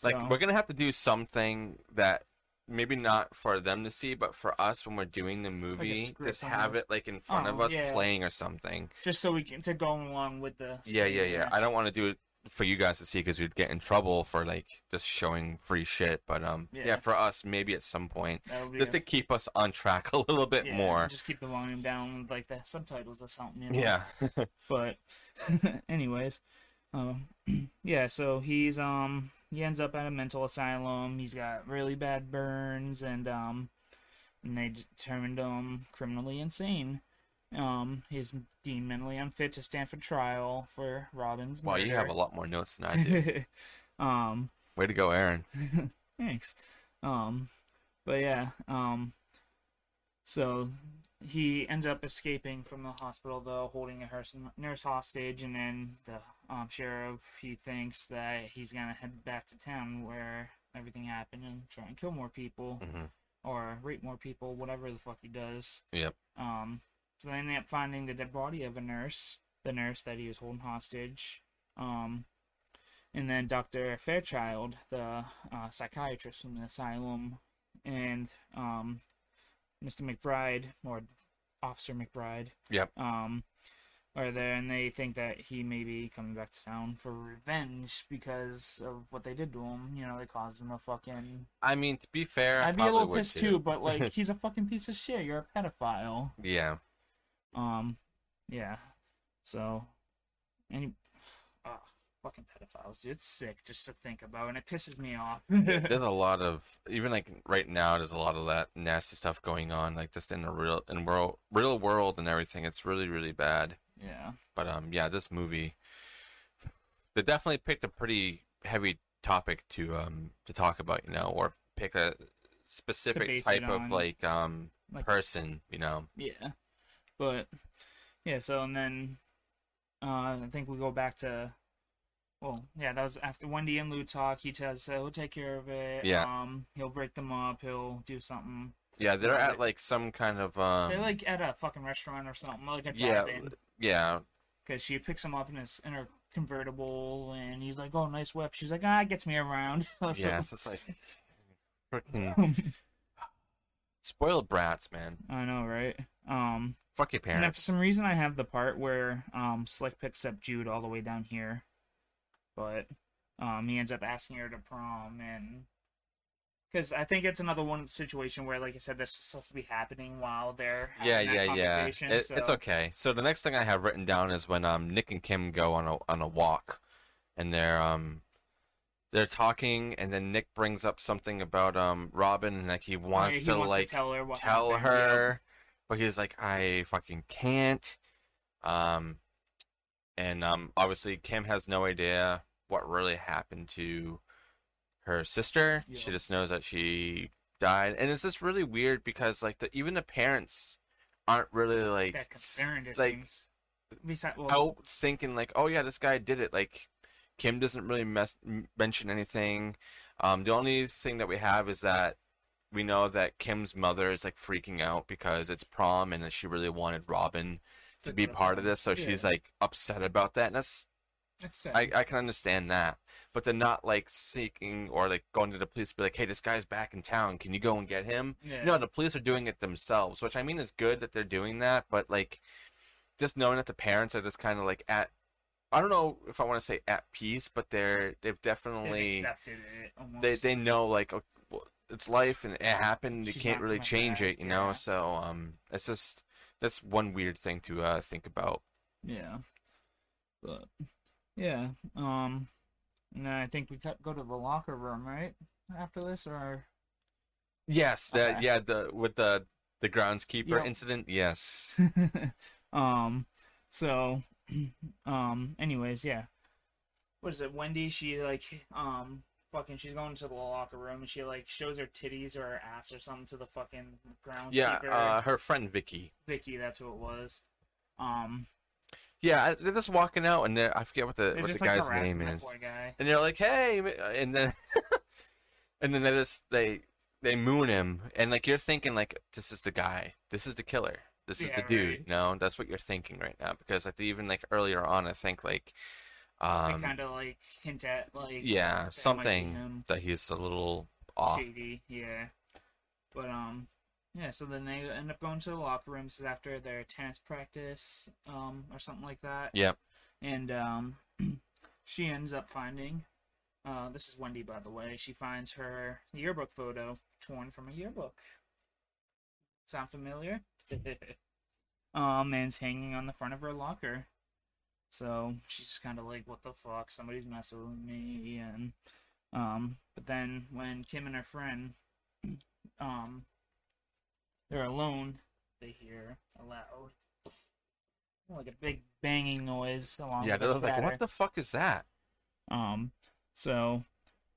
like So- we're gonna have to do something that maybe not for them to see but for us when we're doing the movie script just have it like in front of Oh, us yeah. playing or something just so we can to go along with the yeah yeah yeah i don't want to do it for you guys to see because we'd get in trouble for like just showing free shit but um yeah, Yeah. for us maybe at some point That would be just a- to keep us on track a little bit yeah, more Just keep the volume down with like the subtitles or something. You know? yeah But anyways, um, yeah. So he's um he ends up at a mental asylum. He's got really bad burns, and um, and they determined him criminally insane. Um, he's deemed mentally unfit to stand for trial for Robin's wow murder. you have a lot more notes than i do um, way to go aaron Thanks. Um, but yeah, um, so he ends up escaping from the hospital though, holding a nurse, hostage, and then the um, sheriff he thinks that he's gonna head back to town where everything happened and try and kill more people hmm or rape more people, whatever the fuck he does. Yep. Um, so they end up finding the dead body of a nurse, the nurse that he was holding hostage. Um, and then Dr. Fairchild, the uh, psychiatrist from the asylum, and um, Mr. McBride, or Officer McBride, Yep. um, are there, and they think that he may be coming back to town for revenge because of what they did to him. You know, they caused him a fucking. I mean, to be fair, I'd be a little pissed too, but like, he's a fucking piece of shit. You're a pedophile. yeah, Um, yeah. So, any, ah, fucking pedophiles. Dude. It's sick just to think about, and it pisses me off. there's a lot of even like right now. There's a lot of that nasty stuff going on, like just in the real in world, real world and everything. It's really, really bad. yeah. But um, yeah, this movie, they definitely picked a pretty heavy topic to um to talk about, you know, or pick a specific type of on. like um Like- person, you know. Yeah. But yeah, so and then uh I think we go back to well, yeah, that was after Wendy and Lou talk, he says uh, he'll take care of it. Yeah. Um he'll break them up, he'll do something. Yeah, they're at they- like some kind of um. They're like at a fucking restaurant or something, like a yeah, drive-in. yeah, Because she picks him up in his in her convertible, and he's like, "Oh, nice whip." She's like, "Ah, it gets me around." So- Yeah, it's just like freaking spoiled brats, man. I know, right? Um, Fuck your parents. and for some reason, I have the part where um Slick picks up Jude all the way down here, but um he ends up asking her to prom, and because I think it's another one situation where, like I said, this is supposed to be happening while they're having Yeah, yeah, yeah. conversation, It, It's okay. So the next thing I have written down is when um Nick and Kim go on a on a walk, and they're um they're talking, and then Nick brings up something about um Robin, and like he wants he to wants to like tell her what tell happened, yeah. her, but he's like, I fucking can't. Um, and um, obviously Kim has no idea what really happened to her sister. She just knows that she died, and it's just really weird because like the even the parents aren't really like that like. Besides, well, out thinking like, oh yeah, this guy did it. Like Kim doesn't really mes- mention anything. Um, the only thing that we have is that we know that Kim's mother is like freaking out because it's prom and that she really wanted Robin to To be part of this, so she's like upset about that, and that's that's sad. I, I can understand that. But they're not like seeking or like going to the police to be like, hey, this guy's back in town. Can you go and get him? yeah. No, the police are doing it themselves, which I mean is good that they're doing that, but like just knowing that the parents are just kind of like at I don't know if I want to say at peace, but they're they've definitely accepted it. Almost. they they know like oh, it's life and it happened. You can't really change it, you know. So um, it's just that's one weird thing to uh think about. Yeah. But yeah. Um and then I think we cut, go to the locker room, right? After this or Yes, that Okay. yeah the with the the groundskeeper Yep. incident. Yes. um so um anyways, yeah. What is it? Wendy, she like um fucking she's going to the locker room and she like shows her titties or her ass or something to the fucking groundskeeper. Yeah, uh, her friend Vicky. Vicky, that's who it was. Um Yeah, they're just walking out, and they're, I forget what the they're what the like guy's name is. guy. and they're like, "Hey," and then and then they just they they moon him, and like you're thinking like this is the guy, this is the killer, this is Yeah, the dude. right. No, that's what you're thinking right now because like even like earlier on, I think like um kind of like hint at like yeah that might be something that he's a little off. shady, yeah. But um, yeah. So then they end up going to the locker rooms after their tennis practice, um, or something like that. Yep. And um, she ends up finding. Uh, this is Wendy, by the way. She finds her yearbook photo torn from a yearbook. Sound familiar? um, and it's hanging on the front of her locker. So she's just kind of like, "What the fuck? Somebody's messing with me." And um, but then when Kim and her friend, um, they're alone, they hear a loud, like a big banging noise along Yeah, they're like, "What the fuck is that?" Um, so,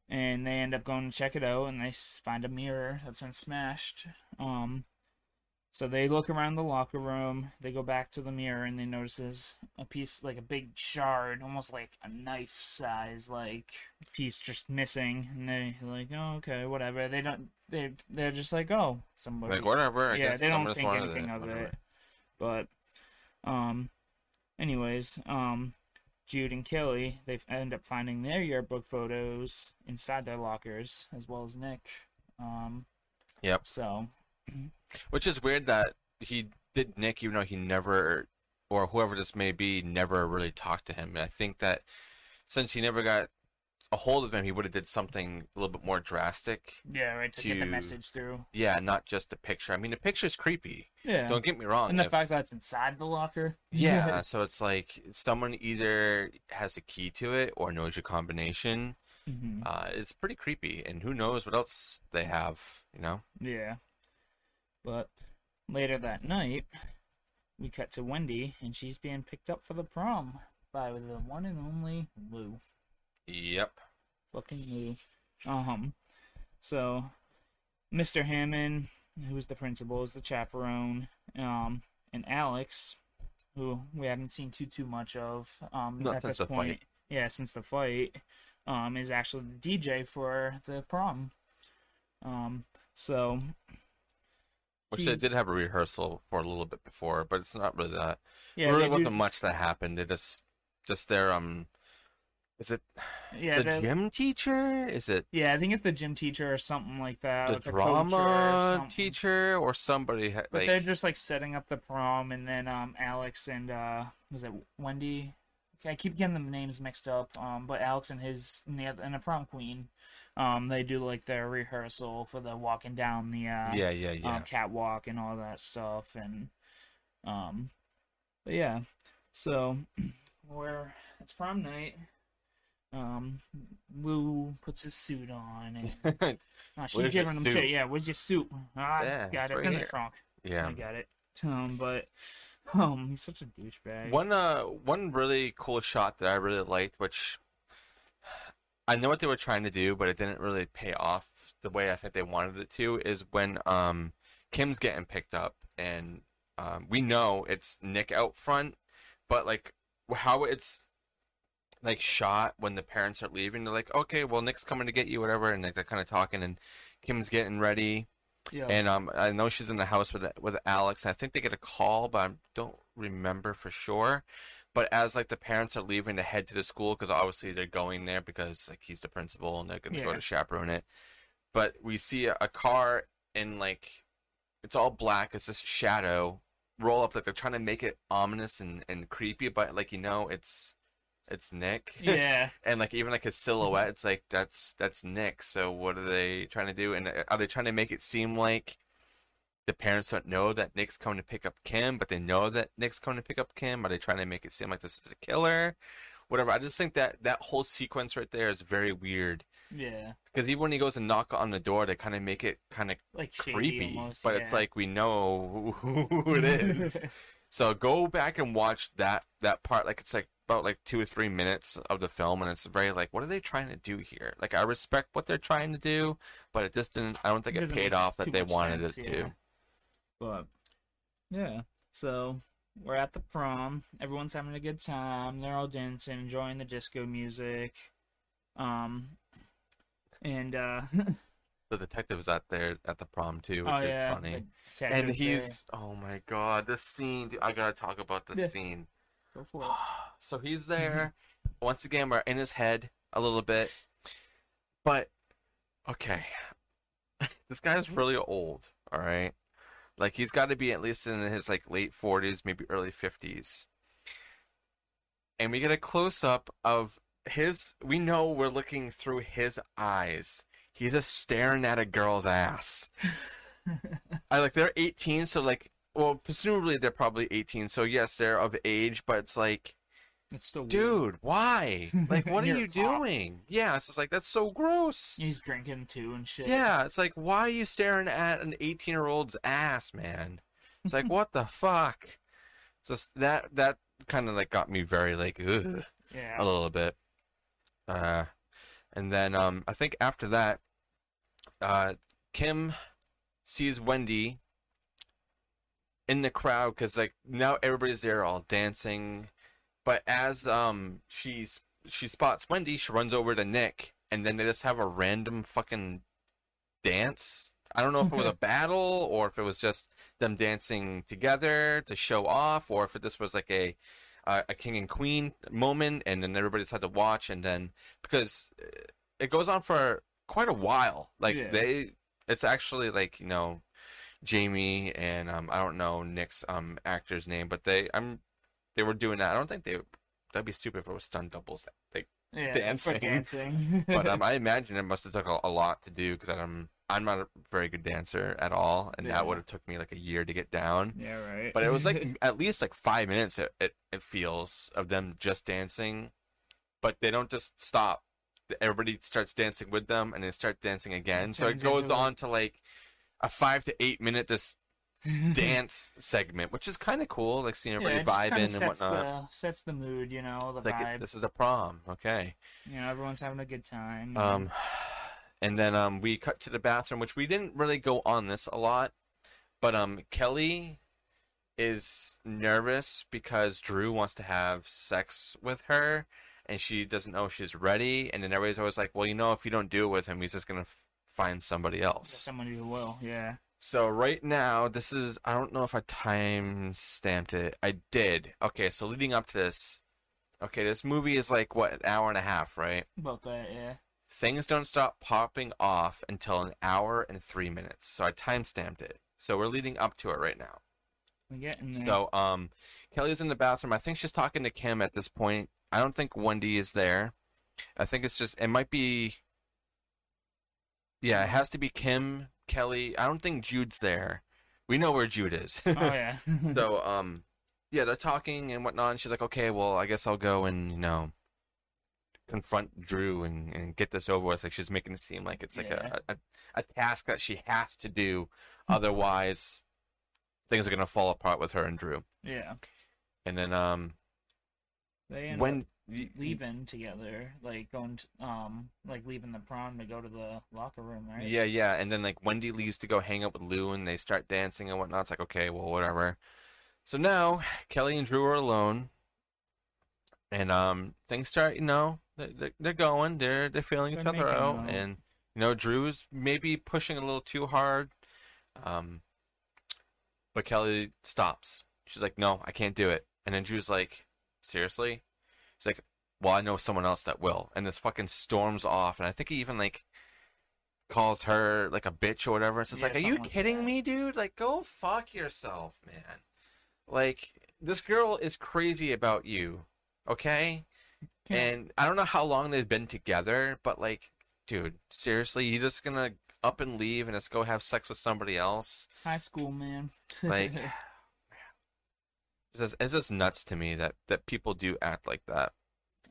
and they end up going to check it out, and they find a mirror that's been smashed. Um, so they look around the locker room. They go back to the mirror, and they notices a piece, like a big shard, almost like a knife size, like piece just missing. And they like, oh, okay, whatever. They don't. They they're just like, oh, somebody Like whatever. I yeah, guess they don't think anything it, of whatever. it. But, um, anyways, um, Jude and Kelly they end up finding their yearbook photos inside their lockers as well as Nick. Um, Yep. so Which is weird that he did Nick, even though he never, or whoever this may be, never really talked to him. And I think that since he never got a hold of him, he would have did something a little bit more drastic. yeah, right to, get the message through. Yeah, not just the picture. I mean, the picture's creepy. Yeah, Don't get me wrong. and the if- fact that it's inside the locker. yeah, so it's like someone either has a key to it or knows your combination. Mhm. Uh, it's pretty creepy, and who knows what else they have, you know? Yeah. But later that night, we cut to Wendy, and she's being picked up for the prom by the one and only Lou. Yep. Fucking Lou. Um. So, Mr. Hammond, who's the principal, is the chaperone. Um, and Alex, who we haven't seen too too much of. Um, Not at since this the point. fight. Yeah, since the fight. Um, is actually the DJ for the prom. Um. So Which they did have a rehearsal for a little bit before, but it's not really that. yeah, there really wasn't much that happened. It just, just their um, Is it Yeah, the the- gym teacher? Is it yeah, I think it's the gym teacher or something like that. the the or drama teacher or somebody? ha- But Like, they're just like setting up the prom, and then um Alex and uh was it Wendy? I keep getting the names mixed up. Um, but Alex and his and the, and the prom queen, um, they do like their rehearsal for the walking down the uh yeah, yeah, yeah. um, catwalk and all that stuff, and um, but yeah, so we're it's prom night. Um, Lou puts his suit on, and uh, she's giving him shit. Yeah, where's your suit? Ah, I Yeah, got it right in here. the trunk. yeah. I got it. Um, but um, he's such a douchebag. One uh one really cool shot that I really liked, which I know what they were trying to do, but it didn't really pay off the way I think they wanted it to, is when um Kim's getting picked up and um we know it's Nick out front, but like how it's like shot when the parents are leaving, they're like, Okay, well Nick's coming to get you, whatever, and like they're kinda talking and Kim's getting ready Yeah. and um, I know she's in the house with with Alex. I think they get a call, but I don't remember for sure. But as like the parents are leaving to head to the school, because obviously they're going there because like he's the principal and they're gonna go to chaperone it. But we see a, a car in like it's all black. It's just shadow roll up. Like they're trying to make it ominous and, and creepy, but like you know, it's it's Nick. yeah. and like even like his silhouette it's like that's that's nick so what are they trying to do and uh, are they trying to make it seem like the parents don't know that nick's coming to pick up kim but they know that nick's coming to pick up kim are they trying to make it seem like this is a killer whatever i just think that that whole sequence right there is very weird Yeah. because even when he goes and knock on the door they kind of make it kind of Like creepy almost, but it's like we know who, who it is so go back and watch that that part. Like it's like about like two or three minutes of the film, and it's very like, what are they trying to do here? Like I respect what they're trying to do, but it just didn't. I don't think it, doesn't paid off that they wanted sense, it yeah. to. But yeah, so we're at the prom. Everyone's having a good time. They're all dancing, enjoying the disco music. Um, and uh, The detective is out there at the prom too, which oh is yeah, funny. And detective's there. he's oh my god, this scene! Dude, I gotta talk about this Yeah. scene. Go for it. So he's mm-hmm. there. Once again, we're in his head a little bit. But, okay. this guy's mm-hmm. really old, alright? Like, he's got to be at least in his, like, late 40s, maybe early 50s. And we get a close up of his. We know we're looking through his eyes. He's just staring at a girl's ass. I like they're 18, so like, well, presumably they're probably 18. So yes, they're of age, but it's like, It's still weird. dude, why? Like, what are you doing? Yeah, it's just like that's so gross. He's drinking too and shit. Yeah, it's like why are you staring at an 18 year old's ass, man? It's like what the fuck? Just that that kind of like got me very like ugh, yeah. a little bit. Uh, and then um, I think after that, uh, Kim sees Wendy in the crowd because like now everybody's there all dancing, but as um she's she spots Wendy, she runs over to Nick, and then they just have a random fucking dance. I don't know if it was a battle or if it was just them dancing together to show off, or if this was like a uh, a king and queen moment, and then everybody just had to watch, and then because uh, it goes on for quite a while. Like Yeah. they, it's actually like you know, Jamie and um I don't know Nick's um actor's name, but they I'm they were doing that. I don't think they that'd be stupid if it was stunt doubles. Like, yeah, dancing. dancing. but um, I imagine it must have took a, a lot to do because I'm I'm not a very good dancer at all, and Yeah. that would have took me like a year to get down. yeah, right. But it was like at least like five minutes. It, it it feels of them just dancing, but they don't just stop. Everybody starts dancing with them, and they start dancing again. So it goes on to like a five to eight minute this dance segment, which is kind of cool. Like seeing everybody kinda vibing and whatnot. The, sets the mood, you know, the It's like vibe. it, this is a prom, okay. You know, everyone's having a good time. Um, and then um, we cut to the bathroom, which we didn't really go on this a lot, but um, Kelly is nervous because Drew wants to have sex with her, and she doesn't know if she's ready. And then everybody's always like, "Well, you know, if you don't do it with him, he's just gonna find somebody else." Someone who will, yeah. So right now, this is I don't know if I time stamped it. I did. Okay, so leading up to this, okay, this movie is like what an hour and a half, right? About that, yeah. Things don't stop popping off until an hour and three minutes. So I time stamped it. So we're leading up to it right now. We're getting there. So um, Kelly's in the bathroom. I think she's talking to Kim at this point. I don't think Wendy is there. I think it's just it might be. Yeah, it has to be Kim, Kelly. I don't think Jude's there. We know where Jude is. oh yeah. so um, yeah, they're talking and whatnot. And she's like, okay, well, I guess I'll go and you know confront Drew and, and get this over with. Like she's making it seem like it's like Yeah. a, a a task that she has to do, otherwise things are gonna fall apart with her and Drew. yeah. And then um They end when up leaving together, like going to, um like leaving the prom to go to the locker room, right? yeah yeah, and then like Wendy leaves to go hang out with Lou and they start dancing and whatnot. It's like okay, well whatever. So now Kelly and Drew are alone, and um things start you know they- they they're going they're they're feeling each They're other out out. and you know Drew's maybe pushing a little too hard, um, but Kelly stops. She's like, no, I can't do it. And then Drew's like, seriously? He's like, well, I know someone else that will. And this fucking storms off. And I think he even like calls her like a bitch or whatever. It's just Yeah, like, are you something like kidding me, dude? Like, go fuck yourself, man. Like, this girl is crazy about you, okay? Can't- And I don't know how long they've been together, but like, dude, seriously, you just gonna up and leave and just go have sex with somebody else? High school man. Like, it's just, it's just nuts to me that that people do act like that.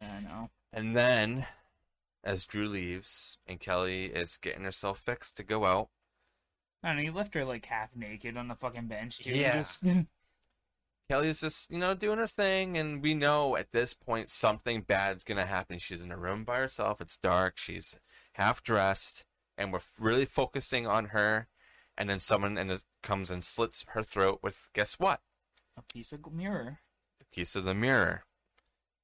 I know. And then, as Drew leaves and Kelly is getting herself fixed to go out, I don't know. He left her like half naked on the fucking bench too. Yeah. Just, Kelly's just, you know, doing her thing, and we know at this point something bad's gonna happen. She's in a room by herself. It's dark. She's half dressed, and we're really focusing on her. And then someone and it comes and slits her throat with guess what? A piece of mirror. The piece of the mirror.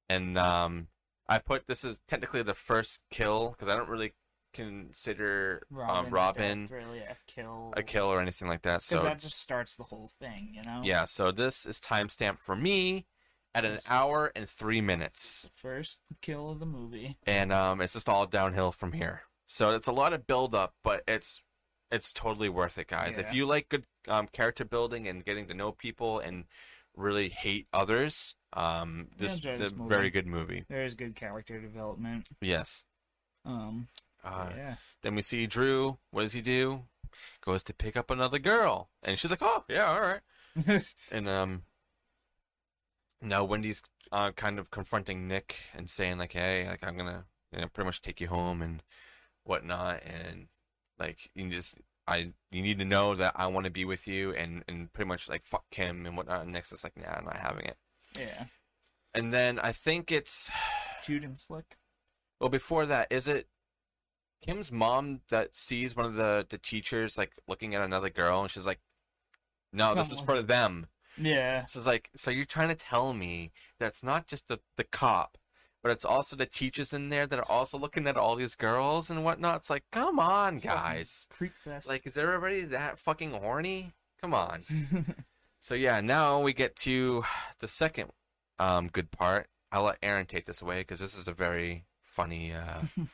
And um, I put this is technically the first kill because I don't really consider Robin's um, Robin really a kill. a kill or anything like that. Because So that just starts the whole thing, you know. yeah, so this is timestamped for me at an hour and three minutes. The first kill of the movie. and um, it's just all downhill from here. So it's a lot of build up, but it's it's totally worth it, guys. If you like good um, character building and getting to know people and really hate others, um, this is this very good movie. There is good character development. Yes. Um. Uh, yeah. Then we see Drew. What does he do? Goes to pick up another girl, and she's like, "Oh, yeah, all right." And um, now Wendy's uh, kind of confronting Nick and saying like, "Hey, like I'm gonna, you know, pretty much take you home and whatnot, and like you just, I, you need to know that I want to be with you, and and pretty much like fuck him and whatnot." And Nick's just like, "Nah, I'm not having it." yeah. And then I think it's Jude and Slick. well before that, is it Kim's mom that sees one of the the teachers like looking at another girl, and she's like, "No, this is Something for them." Yeah. So it's like, so you're trying to tell me that's not just the, the cop, but it's also the teachers in there that are also looking at all these girls and whatnot. It's like, come on, guys. Creek Fest. Like, is everybody that fucking horny? Come on. so yeah, now we get to the second um, good part. I'll let Aaron take this away because this is a very funny, uh,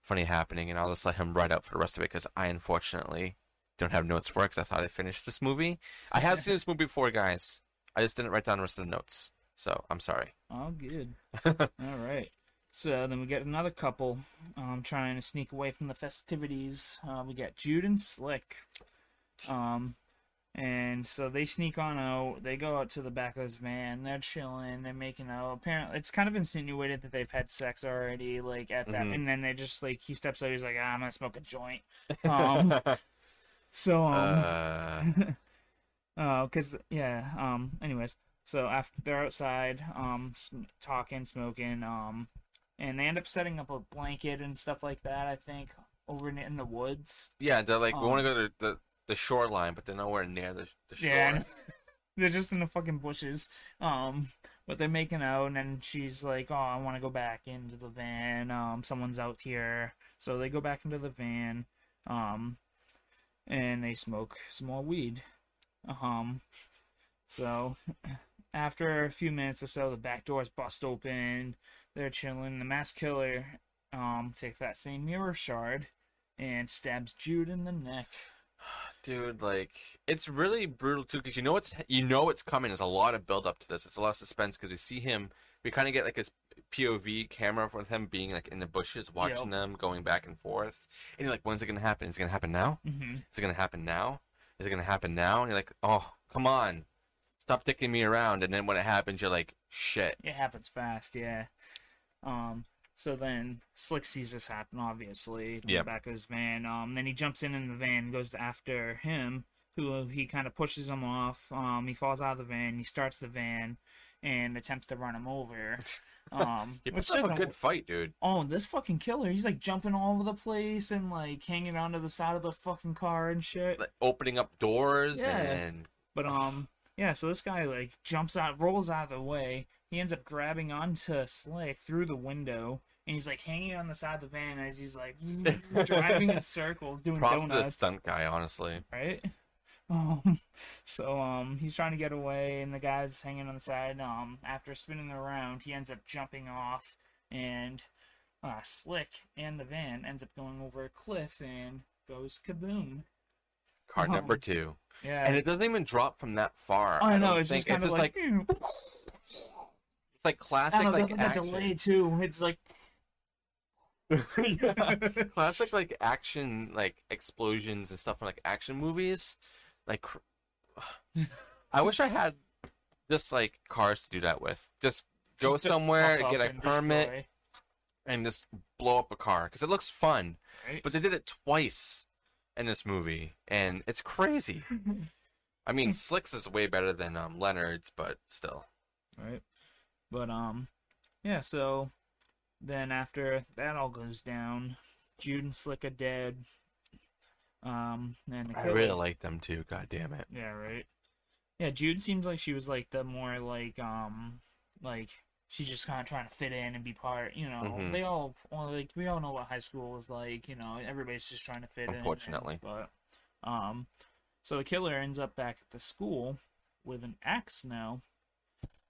funny happening, and I'll just let him write out for the rest of it because I unfortunately don't have notes for it because I thought I finished this movie. I have seen this movie before, guys. I just didn't write down the rest of the notes, so I'm sorry. All good. All right. So then we get another couple um, trying to sneak away from the festivities. Uh, we got Jude and Slick. Um, and so they sneak on out. They go out to the back of this van. They're chilling. They're making out. Apparently, it's kind of insinuated that they've had sex already. Like at that, Mhm. and then they just like he steps out. He's like, ah, "I'm gonna smoke a joint." Um, so um, uh, uh, cause yeah. Um. Anyways, so after they're outside, um, sm- talking, smoking, um, and they end up setting up a blanket and stuff like that. I think over in, in the woods. yeah, they're like, we want to Um, go to the, the shoreline, but they're nowhere near the, the shore. Yeah. they're just in the fucking bushes. Um. But they're making out, and then she's like, "Oh, I want to go back into the van. Um, someone's out here." So they go back into the van. Um, and they smoke some more weed. Um, so after a few minutes or so, the back doors bust open. They're chilling. The mass killer um takes that same mirror shard and stabs Jude in the neck. dude like it's really brutal too because you know it's you know it's coming. There's a lot of build up to this. It's a lot of suspense because we see him we kind of get like his pov camera with him being like in the bushes watching them going back and forth. And you're like when's it gonna happen? Is it gonna happen now? Mm-hmm. is it gonna happen now? Is it gonna happen now? And you're like oh come on stop dicking me around and then when it happens you're like shit It happens fast, yeah. Um, so then Slick sees this happen, obviously, in the back of his van. Um, then he jumps in in the van, goes after him, who he kind of pushes him off. Um, he falls out of the van, he starts the van, and attempts to run him over. Um, he puts up a good fight dude Oh, this fucking killer! He's like jumping all over the place and like hanging onto the side of the fucking car and shit. like opening up doors Yeah. and But um, yeah. So this guy like jumps out, rolls out of the way. He ends up grabbing onto Slick through the window, and he's like hanging on the side of the van as he's like driving in circles, doing props to the stunt guy honestly right? Um, so um, he's trying to get away, and the guy's hanging on the side. Um, after spinning around, he ends up jumping off, and uh, Slick and the van ends up going over a cliff and goes kaboom. car Oh. number two Yeah, and it doesn't even drop from that far I know don't it's just think. kind of like, hmm. It's like I classic, don't know, like action. delay too. It's like Yeah. classic, like action, like explosions and stuff from like action movies. Like, cr- I wish I had just like cars to do that with. Just go just somewhere, get a and permit, destroy, and just blow up a car because it looks fun. right? But they did it twice in this movie, and it's crazy. I mean, Slicks is way better than um, Leonard's, but still. right? But um, yeah. So then after that all goes down, Jude and Slick are dead. Um, and I really like them too. God damn it. Yeah, right. Yeah, Jude seemed like she was like the more like um like she's just kind of trying to fit in and be part. You know, Mhm. they all well, like we all know what high school was like. You know, everybody's just trying to fit in. and- Unfortunately. but um, so the killer ends up back at the school with an axe now.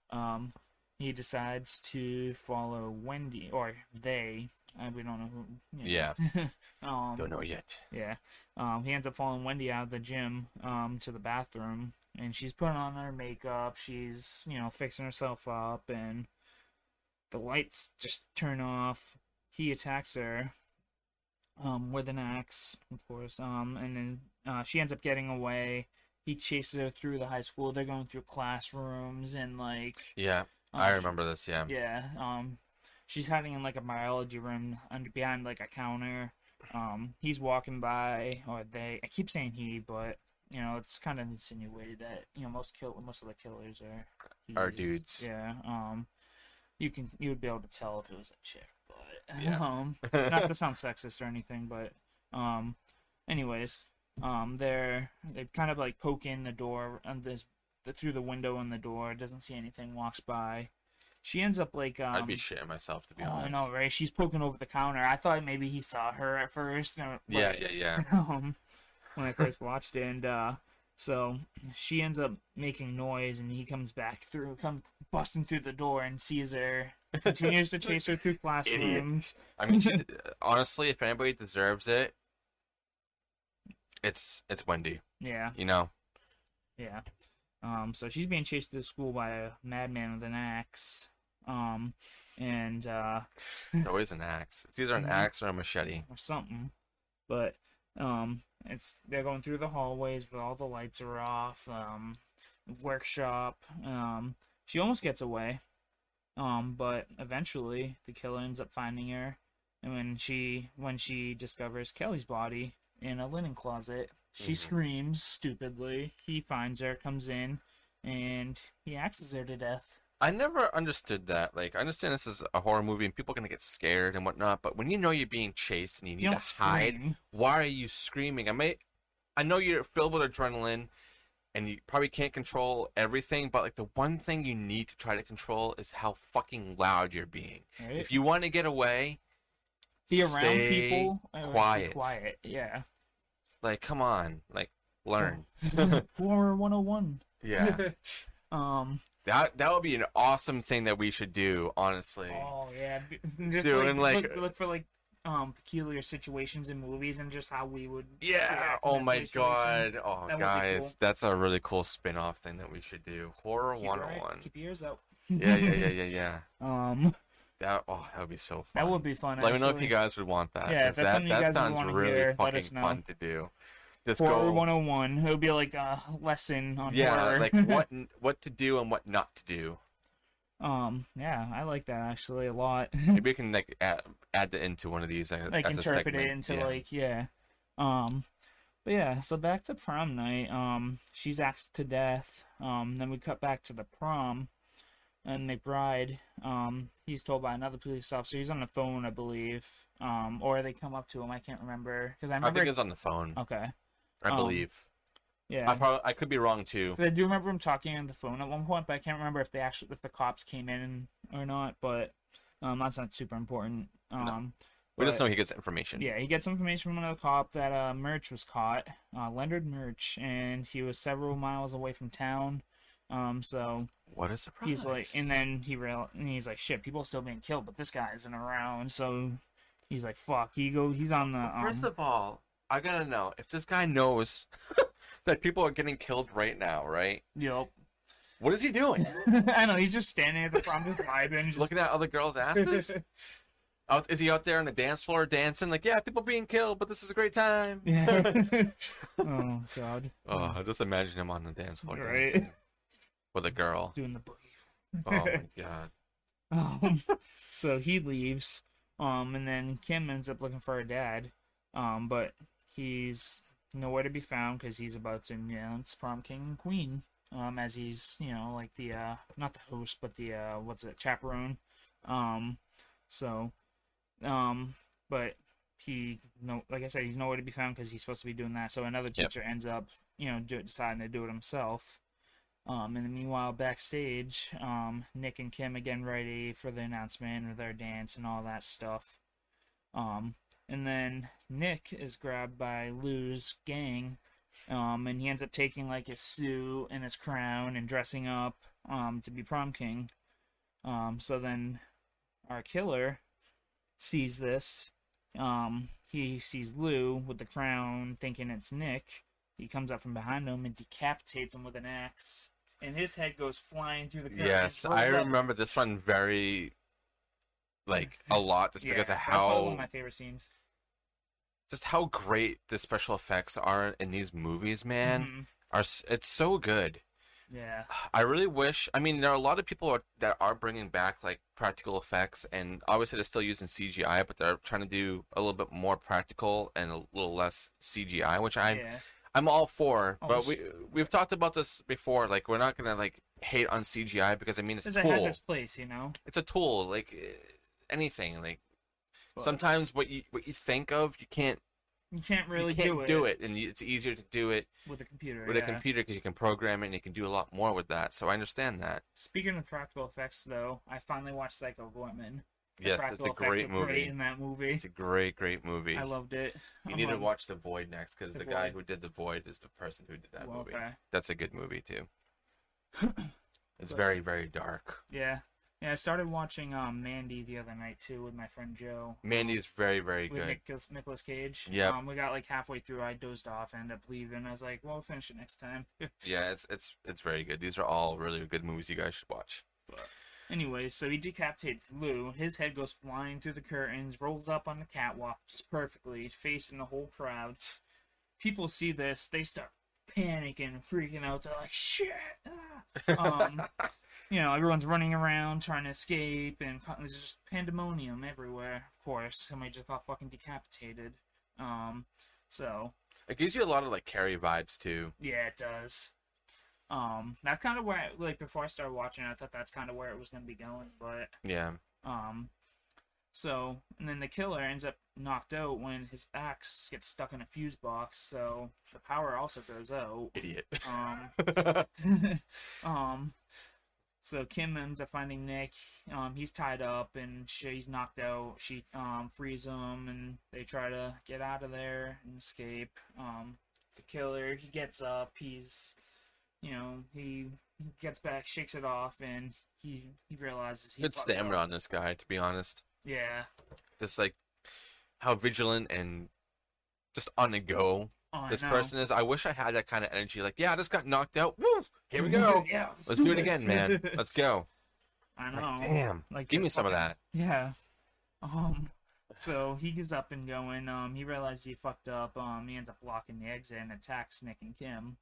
Um, he decides to follow Wendy or they. Uh, we don't know who. you know. Yeah. um, Don't know yet. yeah. Um, he ends up following Wendy out of the gym um, to the bathroom, and she's putting on her makeup. She's, you know, fixing herself up, and the lights just turn off. He attacks her um, with an axe, of course, um, and then uh, she ends up getting away. He chases her through the high school. They're going through classrooms and like Yeah, uh, I remember this. Yeah. yeah. Um, she's hiding in like a biology room under behind like a counter. Um, he's walking by, or they. I keep saying he, but you know it's kind of insinuated that you know most kill most of the killers are Are dudes. Yeah. Um, you can you would be able to tell if it was a chick, but Yeah. um, not to sound sexist or anything, but um, anyways, um, they're they kind of like poke in the door and this through the window in the door. Doesn't see anything. Walks by. She ends up like um. I'd be shitting myself to be oh, I know, right? She's poking over the counter. I thought maybe he saw her at first. uh, Yeah, but- yeah, yeah. um, when I first watched it, and uh, so she ends up making noise, and he comes back through, come busting through the door, and sees her. Continues to chase her through classrooms. I mean, she, honestly, if anybody deserves it, it's it's Wendy. Yeah, You know, yeah. Um, so she's being chased through school by a madman with an axe. Um, and uh, it's always an axe. It's either an axe or a machete. or something. But um, it's they're going through the hallways where all the lights are off. Um, workshop. Um, she almost gets away. Um, but eventually the killer ends up finding her, and when she when she discovers Kelly's body in a linen closet, she Mhm. screams stupidly. He finds her, comes in, and he axes her to death. I never understood that. Like, I understand this is a horror movie and people are gonna get scared and whatnot, but when you know you're being chased and you need You to hide, scream. why are you screaming? I may, I know you're filled with adrenaline, and you probably can't control everything, but like the one thing you need to try to control is how fucking loud you're being. Right? If you want to get away, be around stay people, quiet. quiet, yeah. Like, come on, like learn. Horror 101. Yeah, um That that would be an awesome thing that we should do. Honestly, Oh yeah, just Doing, like, like- look, look for like um peculiar situations in movies and just how we would yeah. Oh my situation. god. Oh That guys, cool. that's a really cool spin-off thing that we should do. Horror Keep your eye- 101. Keep your ears out. Yeah, yeah, yeah, yeah, yeah. Um, That oh, that would be so fun. that would be fun. Let me know if you guys would want that. Yeah, that's that, something you that guys would sounds wanna really hear, fucking fun to do. Just Horror go, 101. It would be like a lesson on yeah, horror. like what what to do and what not to do. um, yeah, I like that actually a lot. Maybe we can like add, add that into one of these. uh, like interpret it into Yeah. like yeah um but yeah so back to prom night um she's axed to death um then we cut back to the prom and mcbride um he's told by another police officer he's on the phone i believe um or they come up to him i can't remember because i I remember think it's on the phone. okay I um, believe. yeah I probably I could be wrong too. I do remember him talking on the phone at one point, but I can't remember if they actually if the cops came in or not. But um, that's not super important. Um, We just know he gets information. Yeah, he gets information from another cop that uh, Murch was caught, uh, Leonard Murch, and he was several miles away from town. Um, so What a surprise! he's like, and then he real, and he's like, shit, people are still being killed, but this guy isn't around. So he's like, fuck. He go, he's on the. Um, First of all, I gotta know if this guy knows that people are getting killed right now, right? yep. What is he doing? I know he's just standing at the front just vibing. just- Looking at other girls' asses? out, is he out there on the dance floor dancing? Like, yeah, people being killed, but this is a great time. yeah. oh God. oh, I just imagine him on the dance floor Right. with a girl. Doing the boogie. Oh my god. Um, so he leaves, um, and then Kim ends up looking for her dad, um, but he's nowhere to be found because he's about to announce prom king and queen, um, as he's you know like the uh, not the host but the uh, what's it chaperone, um, so, um, but he no like I said he's nowhere to be found because he's supposed to be doing that. So another Yep. teacher ends up you know do, deciding to do it himself. Um, and meanwhile, backstage, um, Nick and Kim again ready for the announcement or their dance and all that stuff. Um, and then Nick is grabbed by Lou's gang, um, and he ends up taking like his suit and his crown and dressing up, um, to be prom king. Um, so then our killer sees this. Um, he sees Lou with the crown, thinking it's Nick. He comes up from behind him and decapitates him with an axe, and his head goes flying through the curtains. Yes, I up- remember this one very, like, a lot just because of how one of my favorite scenes. Just how great the special effects are in these movies, man. Mhm. Are it's so good. Yeah, I really wish. I mean, there are a lot of people are, that are bringing back like practical effects, and obviously they're still using CGI, but they're trying to do a little bit more practical and a little less CGI, which I'm yeah, I'm all for. But we we've talked about this before. Like, we're not gonna like hate on CGI because I mean it's a because it has its place, you know. It's a tool. Like eh, anything. Like But- sometimes what you what you think of, you can't You can't really you can't do, it do it, and it's easier to do it with a computer. with yeah. a computer because you can program it and you can do a lot more with that. So I understand that. Speaking of practical effects, though, I finally watched Psycho Goreman. The Yes, it's a great were Great movie. in that movie, It's a great, great movie. I loved it. You need to watch The Void next because The the, guy who did The Void is the person who did that well, movie. Okay. That's a good movie too. it's But- very, very dark. Yeah, yeah. I started watching um Mandy the other night too with my friend Joe. Mandy's very, very with good. Nicholas Nicolas Cage. Yeah. Um, we got like halfway through. I dozed off, ended up leaving. I was like, "Well, we'll finish it next time." Yeah, it's it's it's very good. These are all really good movies you guys should watch. Anyway, so he decapitates Lou. His head goes flying through the curtains, rolls up on the catwalk just perfectly, facing the whole crowd. People see this, they start panicking, and freaking out. They're like, "Shit!" ah." Um, you know, everyone's running around trying to escape, and there's just pandemonium everywhere. Of course, somebody just got fucking decapitated. Um, so It gives you a lot of like Carrie vibes too. yeah, it does. Um, that's kind of where, I, like, before I started watching, I thought that's kind of where it was gonna be going, but Yeah. um, so and then the killer ends up knocked out when his axe gets stuck in a fuse box, so the power also goes out. Idiot. Um, um, so Kim ends up finding Nick. Um, he's tied up and she's knocked out. She um frees him, and they try to get out of there and escape. Um, the killer he gets up. He's you know, he he gets back, shakes it off, and he he realizes he Good stamina up. on this guy, to be honest. Yeah. Just like how vigilant and just on the go Oh, this person is. I wish I had that kind of energy. Like, yeah, I just got knocked out. Woo! Here we go. yeah. Let's do it again, man. Let's go. I Like, know. damn. Like Give me some of that. Yeah. Um. So he gets up and going. Um. He realizes he fucked up. Um. He ends up blocking the exit and attacks Nick and Kim.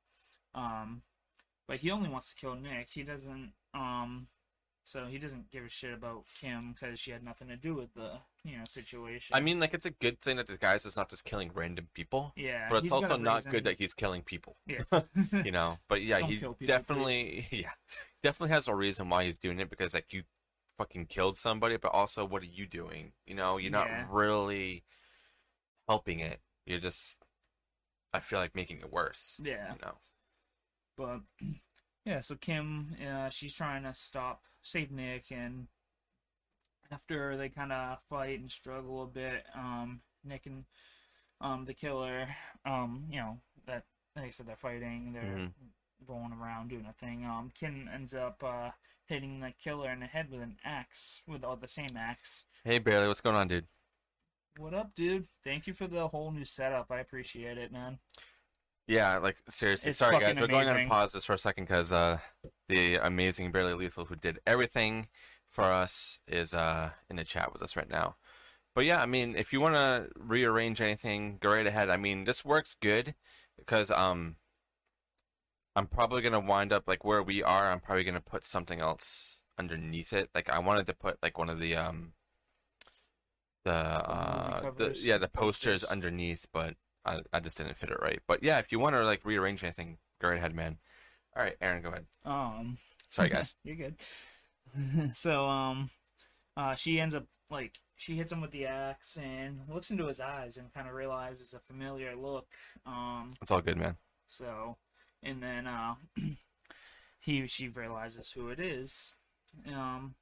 Um. But he only wants to kill Nick. He doesn't. Um. So he doesn't give a shit about Kim because she had nothing to do with the you know situation. I mean, like, it's a good thing that the guy's is not just killing random people, yeah. but it's also not good that he's killing people. Yeah. you know but yeah Don't he people, definitely yeah definitely has a reason why he's doing it because like you fucking killed somebody but also what are you doing you know you're not Yeah. really helping it you're just i feel like making it worse yeah. you know But yeah, so Kim, uh, she's trying to stop, save Nick, and after they kind of fight and struggle a bit, um, Nick and um, the killer, um, you know, that like I said, they're fighting, they're Mhm. rolling around doing a thing. Um, ends up uh, hitting the killer in the head with an axe, with all the same axe. hey barely what's going on dude What up, dude? Thank you for the whole new setup. I appreciate it, man. Yeah like seriously It's sorry guys fucking we're going on amazing. pause just for a second because uh the amazing barely lethal who did everything for us is uh in the chat with us right now But yeah, I mean, if you want to rearrange anything, go right ahead. I mean, this works good because um, I'm probably gonna wind up like where we are. I'm probably gonna put something else underneath it. Like I wanted to put like one of the um, the uh, the yeah the posters posters. underneath, but I I just didn't fit it right. But yeah, if you want to like rearrange anything, go right ahead, man. All right, Aaron, go ahead. Um, Sorry, guys. You're good. so, um, uh, she ends up like she hits him with the axe and looks into his eyes and kind of realizes a familiar look. Um, It's all good, man. so, and then uh, he she realizes who it is. Um,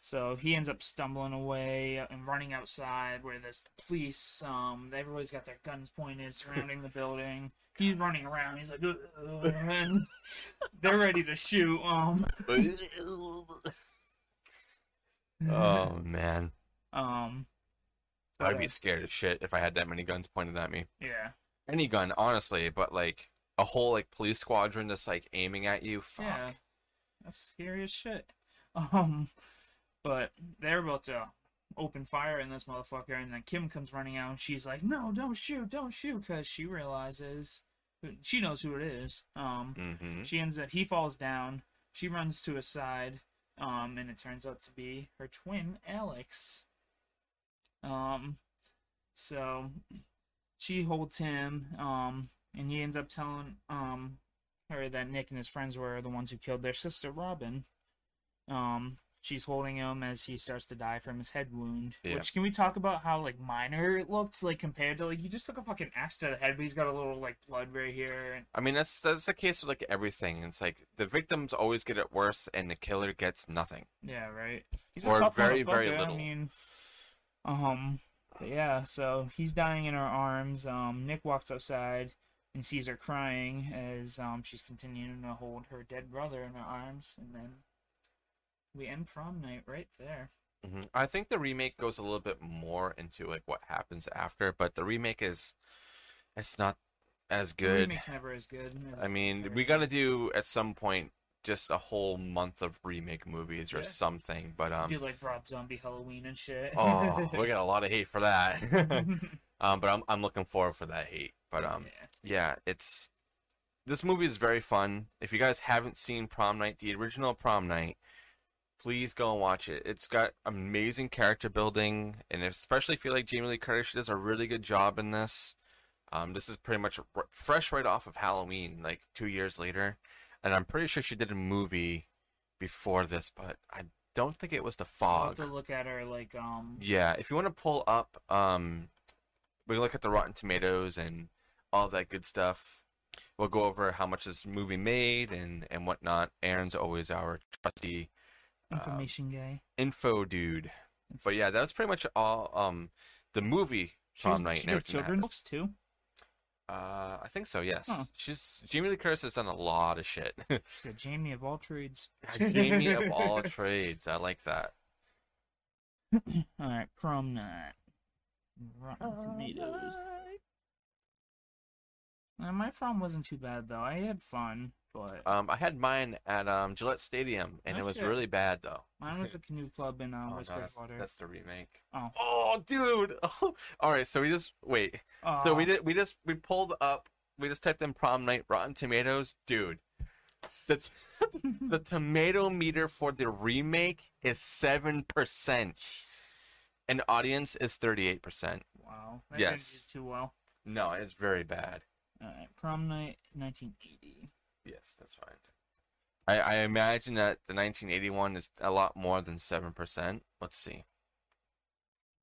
so he ends up stumbling away and running outside where there's police. Um, everybody's got their guns pointed, surrounding the building. He's running around. He's like, and they're ready to shoot. Um, oh man, um, I'd be uh, scared as shit if I had that many guns pointed at me. yeah, Any gun, honestly, but like a whole like police squadron just like aiming at you. Fuck. yeah, that's scary as shit. Um, but they're about to open fire in this motherfucker, and then Kim comes running out, and she's like, "No, don't shoot, don't shoot," because she realizes she knows who it is. Um, Mm-hmm. she ends up he falls down. She runs to his side, um, and it turns out to be her twin, Alex. Um, so she holds him, um, and he ends up telling um her that Nick and his friends were the ones who killed their sister, Robin. Um, she's holding him as he starts to die from his head wound. Yeah. Which can we talk about how like minor it looked like compared to like he just took a fucking axe to the head, but he's got a little like blood right here. And, I mean, that's that's the case with like everything. It's like the victims always get it worse, and the killer gets nothing. Yeah, right. He's Or very, very little. I mean, um, yeah. So he's dying in her arms. Um, Nick walks outside and sees her crying as um she's continuing to hold her dead brother in her arms, and then we end prom night right there. hmm I think the remake goes a little bit more into like what happens after, but the remake is it's not as The good. remake's never as good. I mean, we got to do at some point just a whole month of remake movies or Yeah. something. But um, do like Rob Zombie Halloween and shit. oh, we got a lot of hate for that. um, but I'm I'm looking forward for that hate. But um, yeah. yeah, it's this movie is very fun. If you guys haven't seen Prom Night, the original Prom Night, please go and watch it. It's got amazing character building, and especially if you like Jamie Lee Curtis, she does a really good job in this. Um, this is pretty much r- fresh right off of Halloween, like two years later, and I'm pretty sure she did a movie before this, but I don't think it was The I'll Fog. have to look at her like um Yeah, if you want to pull up, um, we can look at the Rotten Tomatoes and all that good stuff. We'll go over how much this movie made and and whatnot. Aaron's always our trusty uh, information guy. info dude. But yeah, that was pretty much all. Um, the movie She has- Prom Night she and everything. children's books too. Uh, I think so. Yes, Huh. she's Jamie Lee Curtis has done a lot of shit. She's a Jamie of all trades. Jamie of all trades. I like that. All right, prom night. Rotten Tomatoes. Uh, my prom wasn't too bad though. I had fun, but Um, I had mine at um Gillette Stadium, and Oh, it was shit. really bad though. mine was a canoe club in uh, Oh, no, West that's, Bridgewater. that's the remake. Oh. Oh, dude. Oh. All right, so we just wait. So we did. We just we pulled up. We just typed in prom night Rotten Tomatoes, dude. The t- the tomato meter for the remake is seven percent, and audience is thirty eight percent. Wow. That Yes. too well. No, it's very bad. All right, prom night, 1980. Yes, that's fine. I, I imagine that the 1981 is a lot more than 7%. Let's see.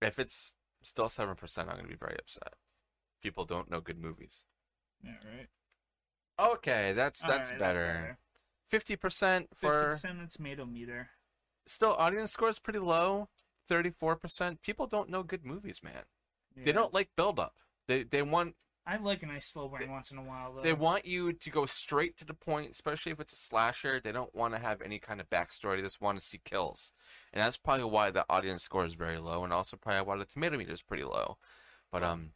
If it's still 7%, I'm going to be very upset. People don't know good movies. Yeah, right. Okay, that's that's right, better. 50% for Fifty for percent of tomato meter. still audience score is pretty low. 34%. People don't know good movies, man. They don't like build up. They they want I like a nice slow burn once in a while though. They want you to go straight to the point, especially if it's a slasher. They don't want to have any kind of backstory. They just want to see kills. And that's probably why the audience score is very low, and also probably why the tomato meter is pretty low. But um,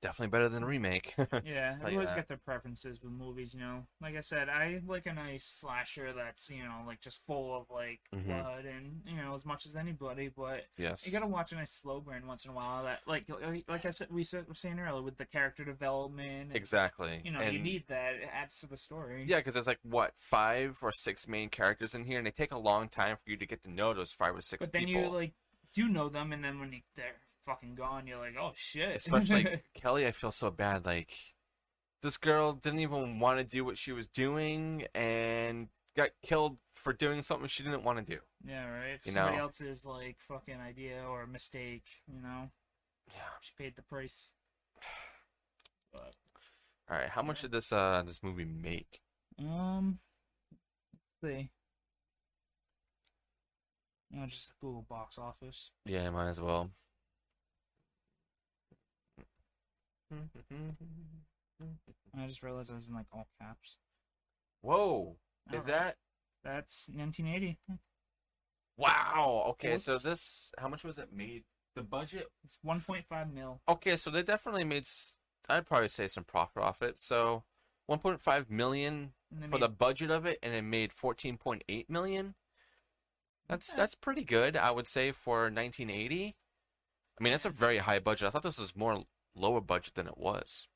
definitely better than a remake. Yeah, Tell I you always get their preferences with movies, you know. Like I said, I like a nice slasher that's, you know, like just full of like Mhm. blood and, you know, as much as anybody, but yes. you gotta watch a nice slow burn once in a while that like like, I said we said were saying earlier with the character development and, exactly. you know, you need that. It adds to the story. Yeah, because there's like what five or six main characters in here, and they take a long time for you to get to know those five or six But then people. you like do know them and then when you, they're fucking gone, you're like, Oh shit. especially like Kelly, I feel so bad. Like this girl didn't even want to do what she was doing and got killed for doing something she didn't want to do. Yeah, right. If You somebody know. else's like fucking idea or mistake, you know, Yeah. she paid the price. But All right. How much did this uh this movie make? um, let's see. You know, just Google box office. Yeah, might as well. I just realized I was in like all caps. Whoa! Is Alright. that That's 1980. wow? Okay, so this how much was it made? The budget It's 1.5 mil. Okay, so they definitely made. I'd probably say some profit off it. So, 1.5 million for made- the budget of it, and it made 14.8 million. That's that's pretty good, I would say, for 1980. I mean, that's a very high budget. I thought this was more lower budget than it was.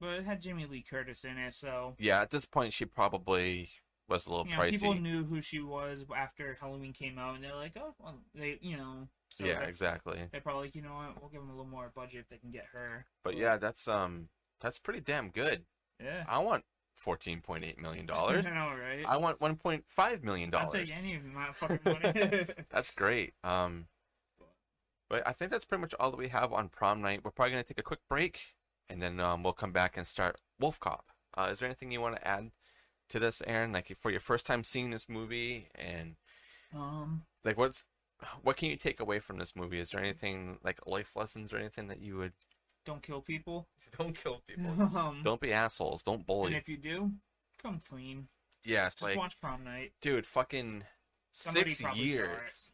but it had Jamie Lee Curtis in it, so Yeah, at this point, she probably was a little you know, pricey. people knew who she was after Halloween came out, and they're like, oh, well, they, you know, so yeah, exactly. They're probably like, you know what, we'll give them a little more budget if they can get her. But yeah, that's um, that's pretty damn good. yeah. I want 14.8 million dollars. I know, right? I want 1.5 million I'll dollars. take any of fucking money. That's great. Um, but I think that's pretty much all that we have on prom night. We're probably gonna take a quick break, and then um, we'll come back and start Wolf Cop. Uh, is there anything you want to add to this, Aaron? Like for your first time seeing this movie, and um, like what's what can you take away from this movie? Is there anything like life lessons or anything that you would? don't kill people. Don't kill people. um, Don't be assholes. Don't and bully. if you do, come clean. Yes, Just like watch prom night. dude, fucking Somebody six probably saw it. years.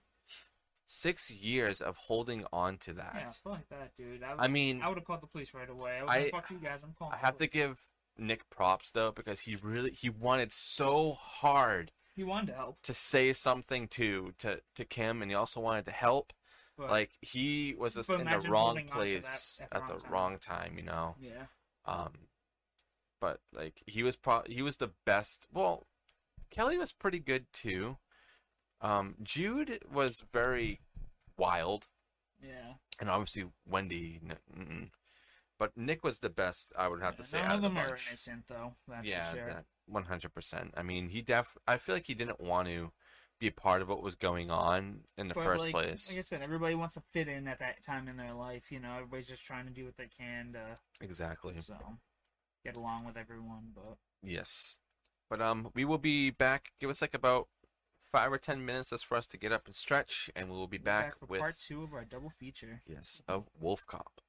Six years of holding on to that. Yeah, fuck that, dude. I, I mean, I would have called the police right away. I would I- have fuck you guys. I'm calling. I have to give Nick props though because he really he wanted so hard He wanted to help, to say something to to to Kim and he also wanted to help. but like he was just in the wrong that place at at the the wrong wrong time, you know. yeah, Um but like he was pro he was the best. Well, Kelly was pretty good too. Um Jude was very wild yeah. and obviously Wendy n- but Nick was the best I would have to say None out of of the them are bunch. innocent though. That's yeah, for sure. one hundred percent. I mean, he def. I feel like he didn't want to be a part of what was going on in the But, first like, place. Like I said, everybody wants to fit in at that time in their life. You know, everybody's just trying to do what they can to Exactly. so get along with everyone. But Yes. But um, we will be back. Give us like about five or ten minutes just for us to get up and stretch, and we will be back, for with part two of our double feature. yes of Wolf Cop.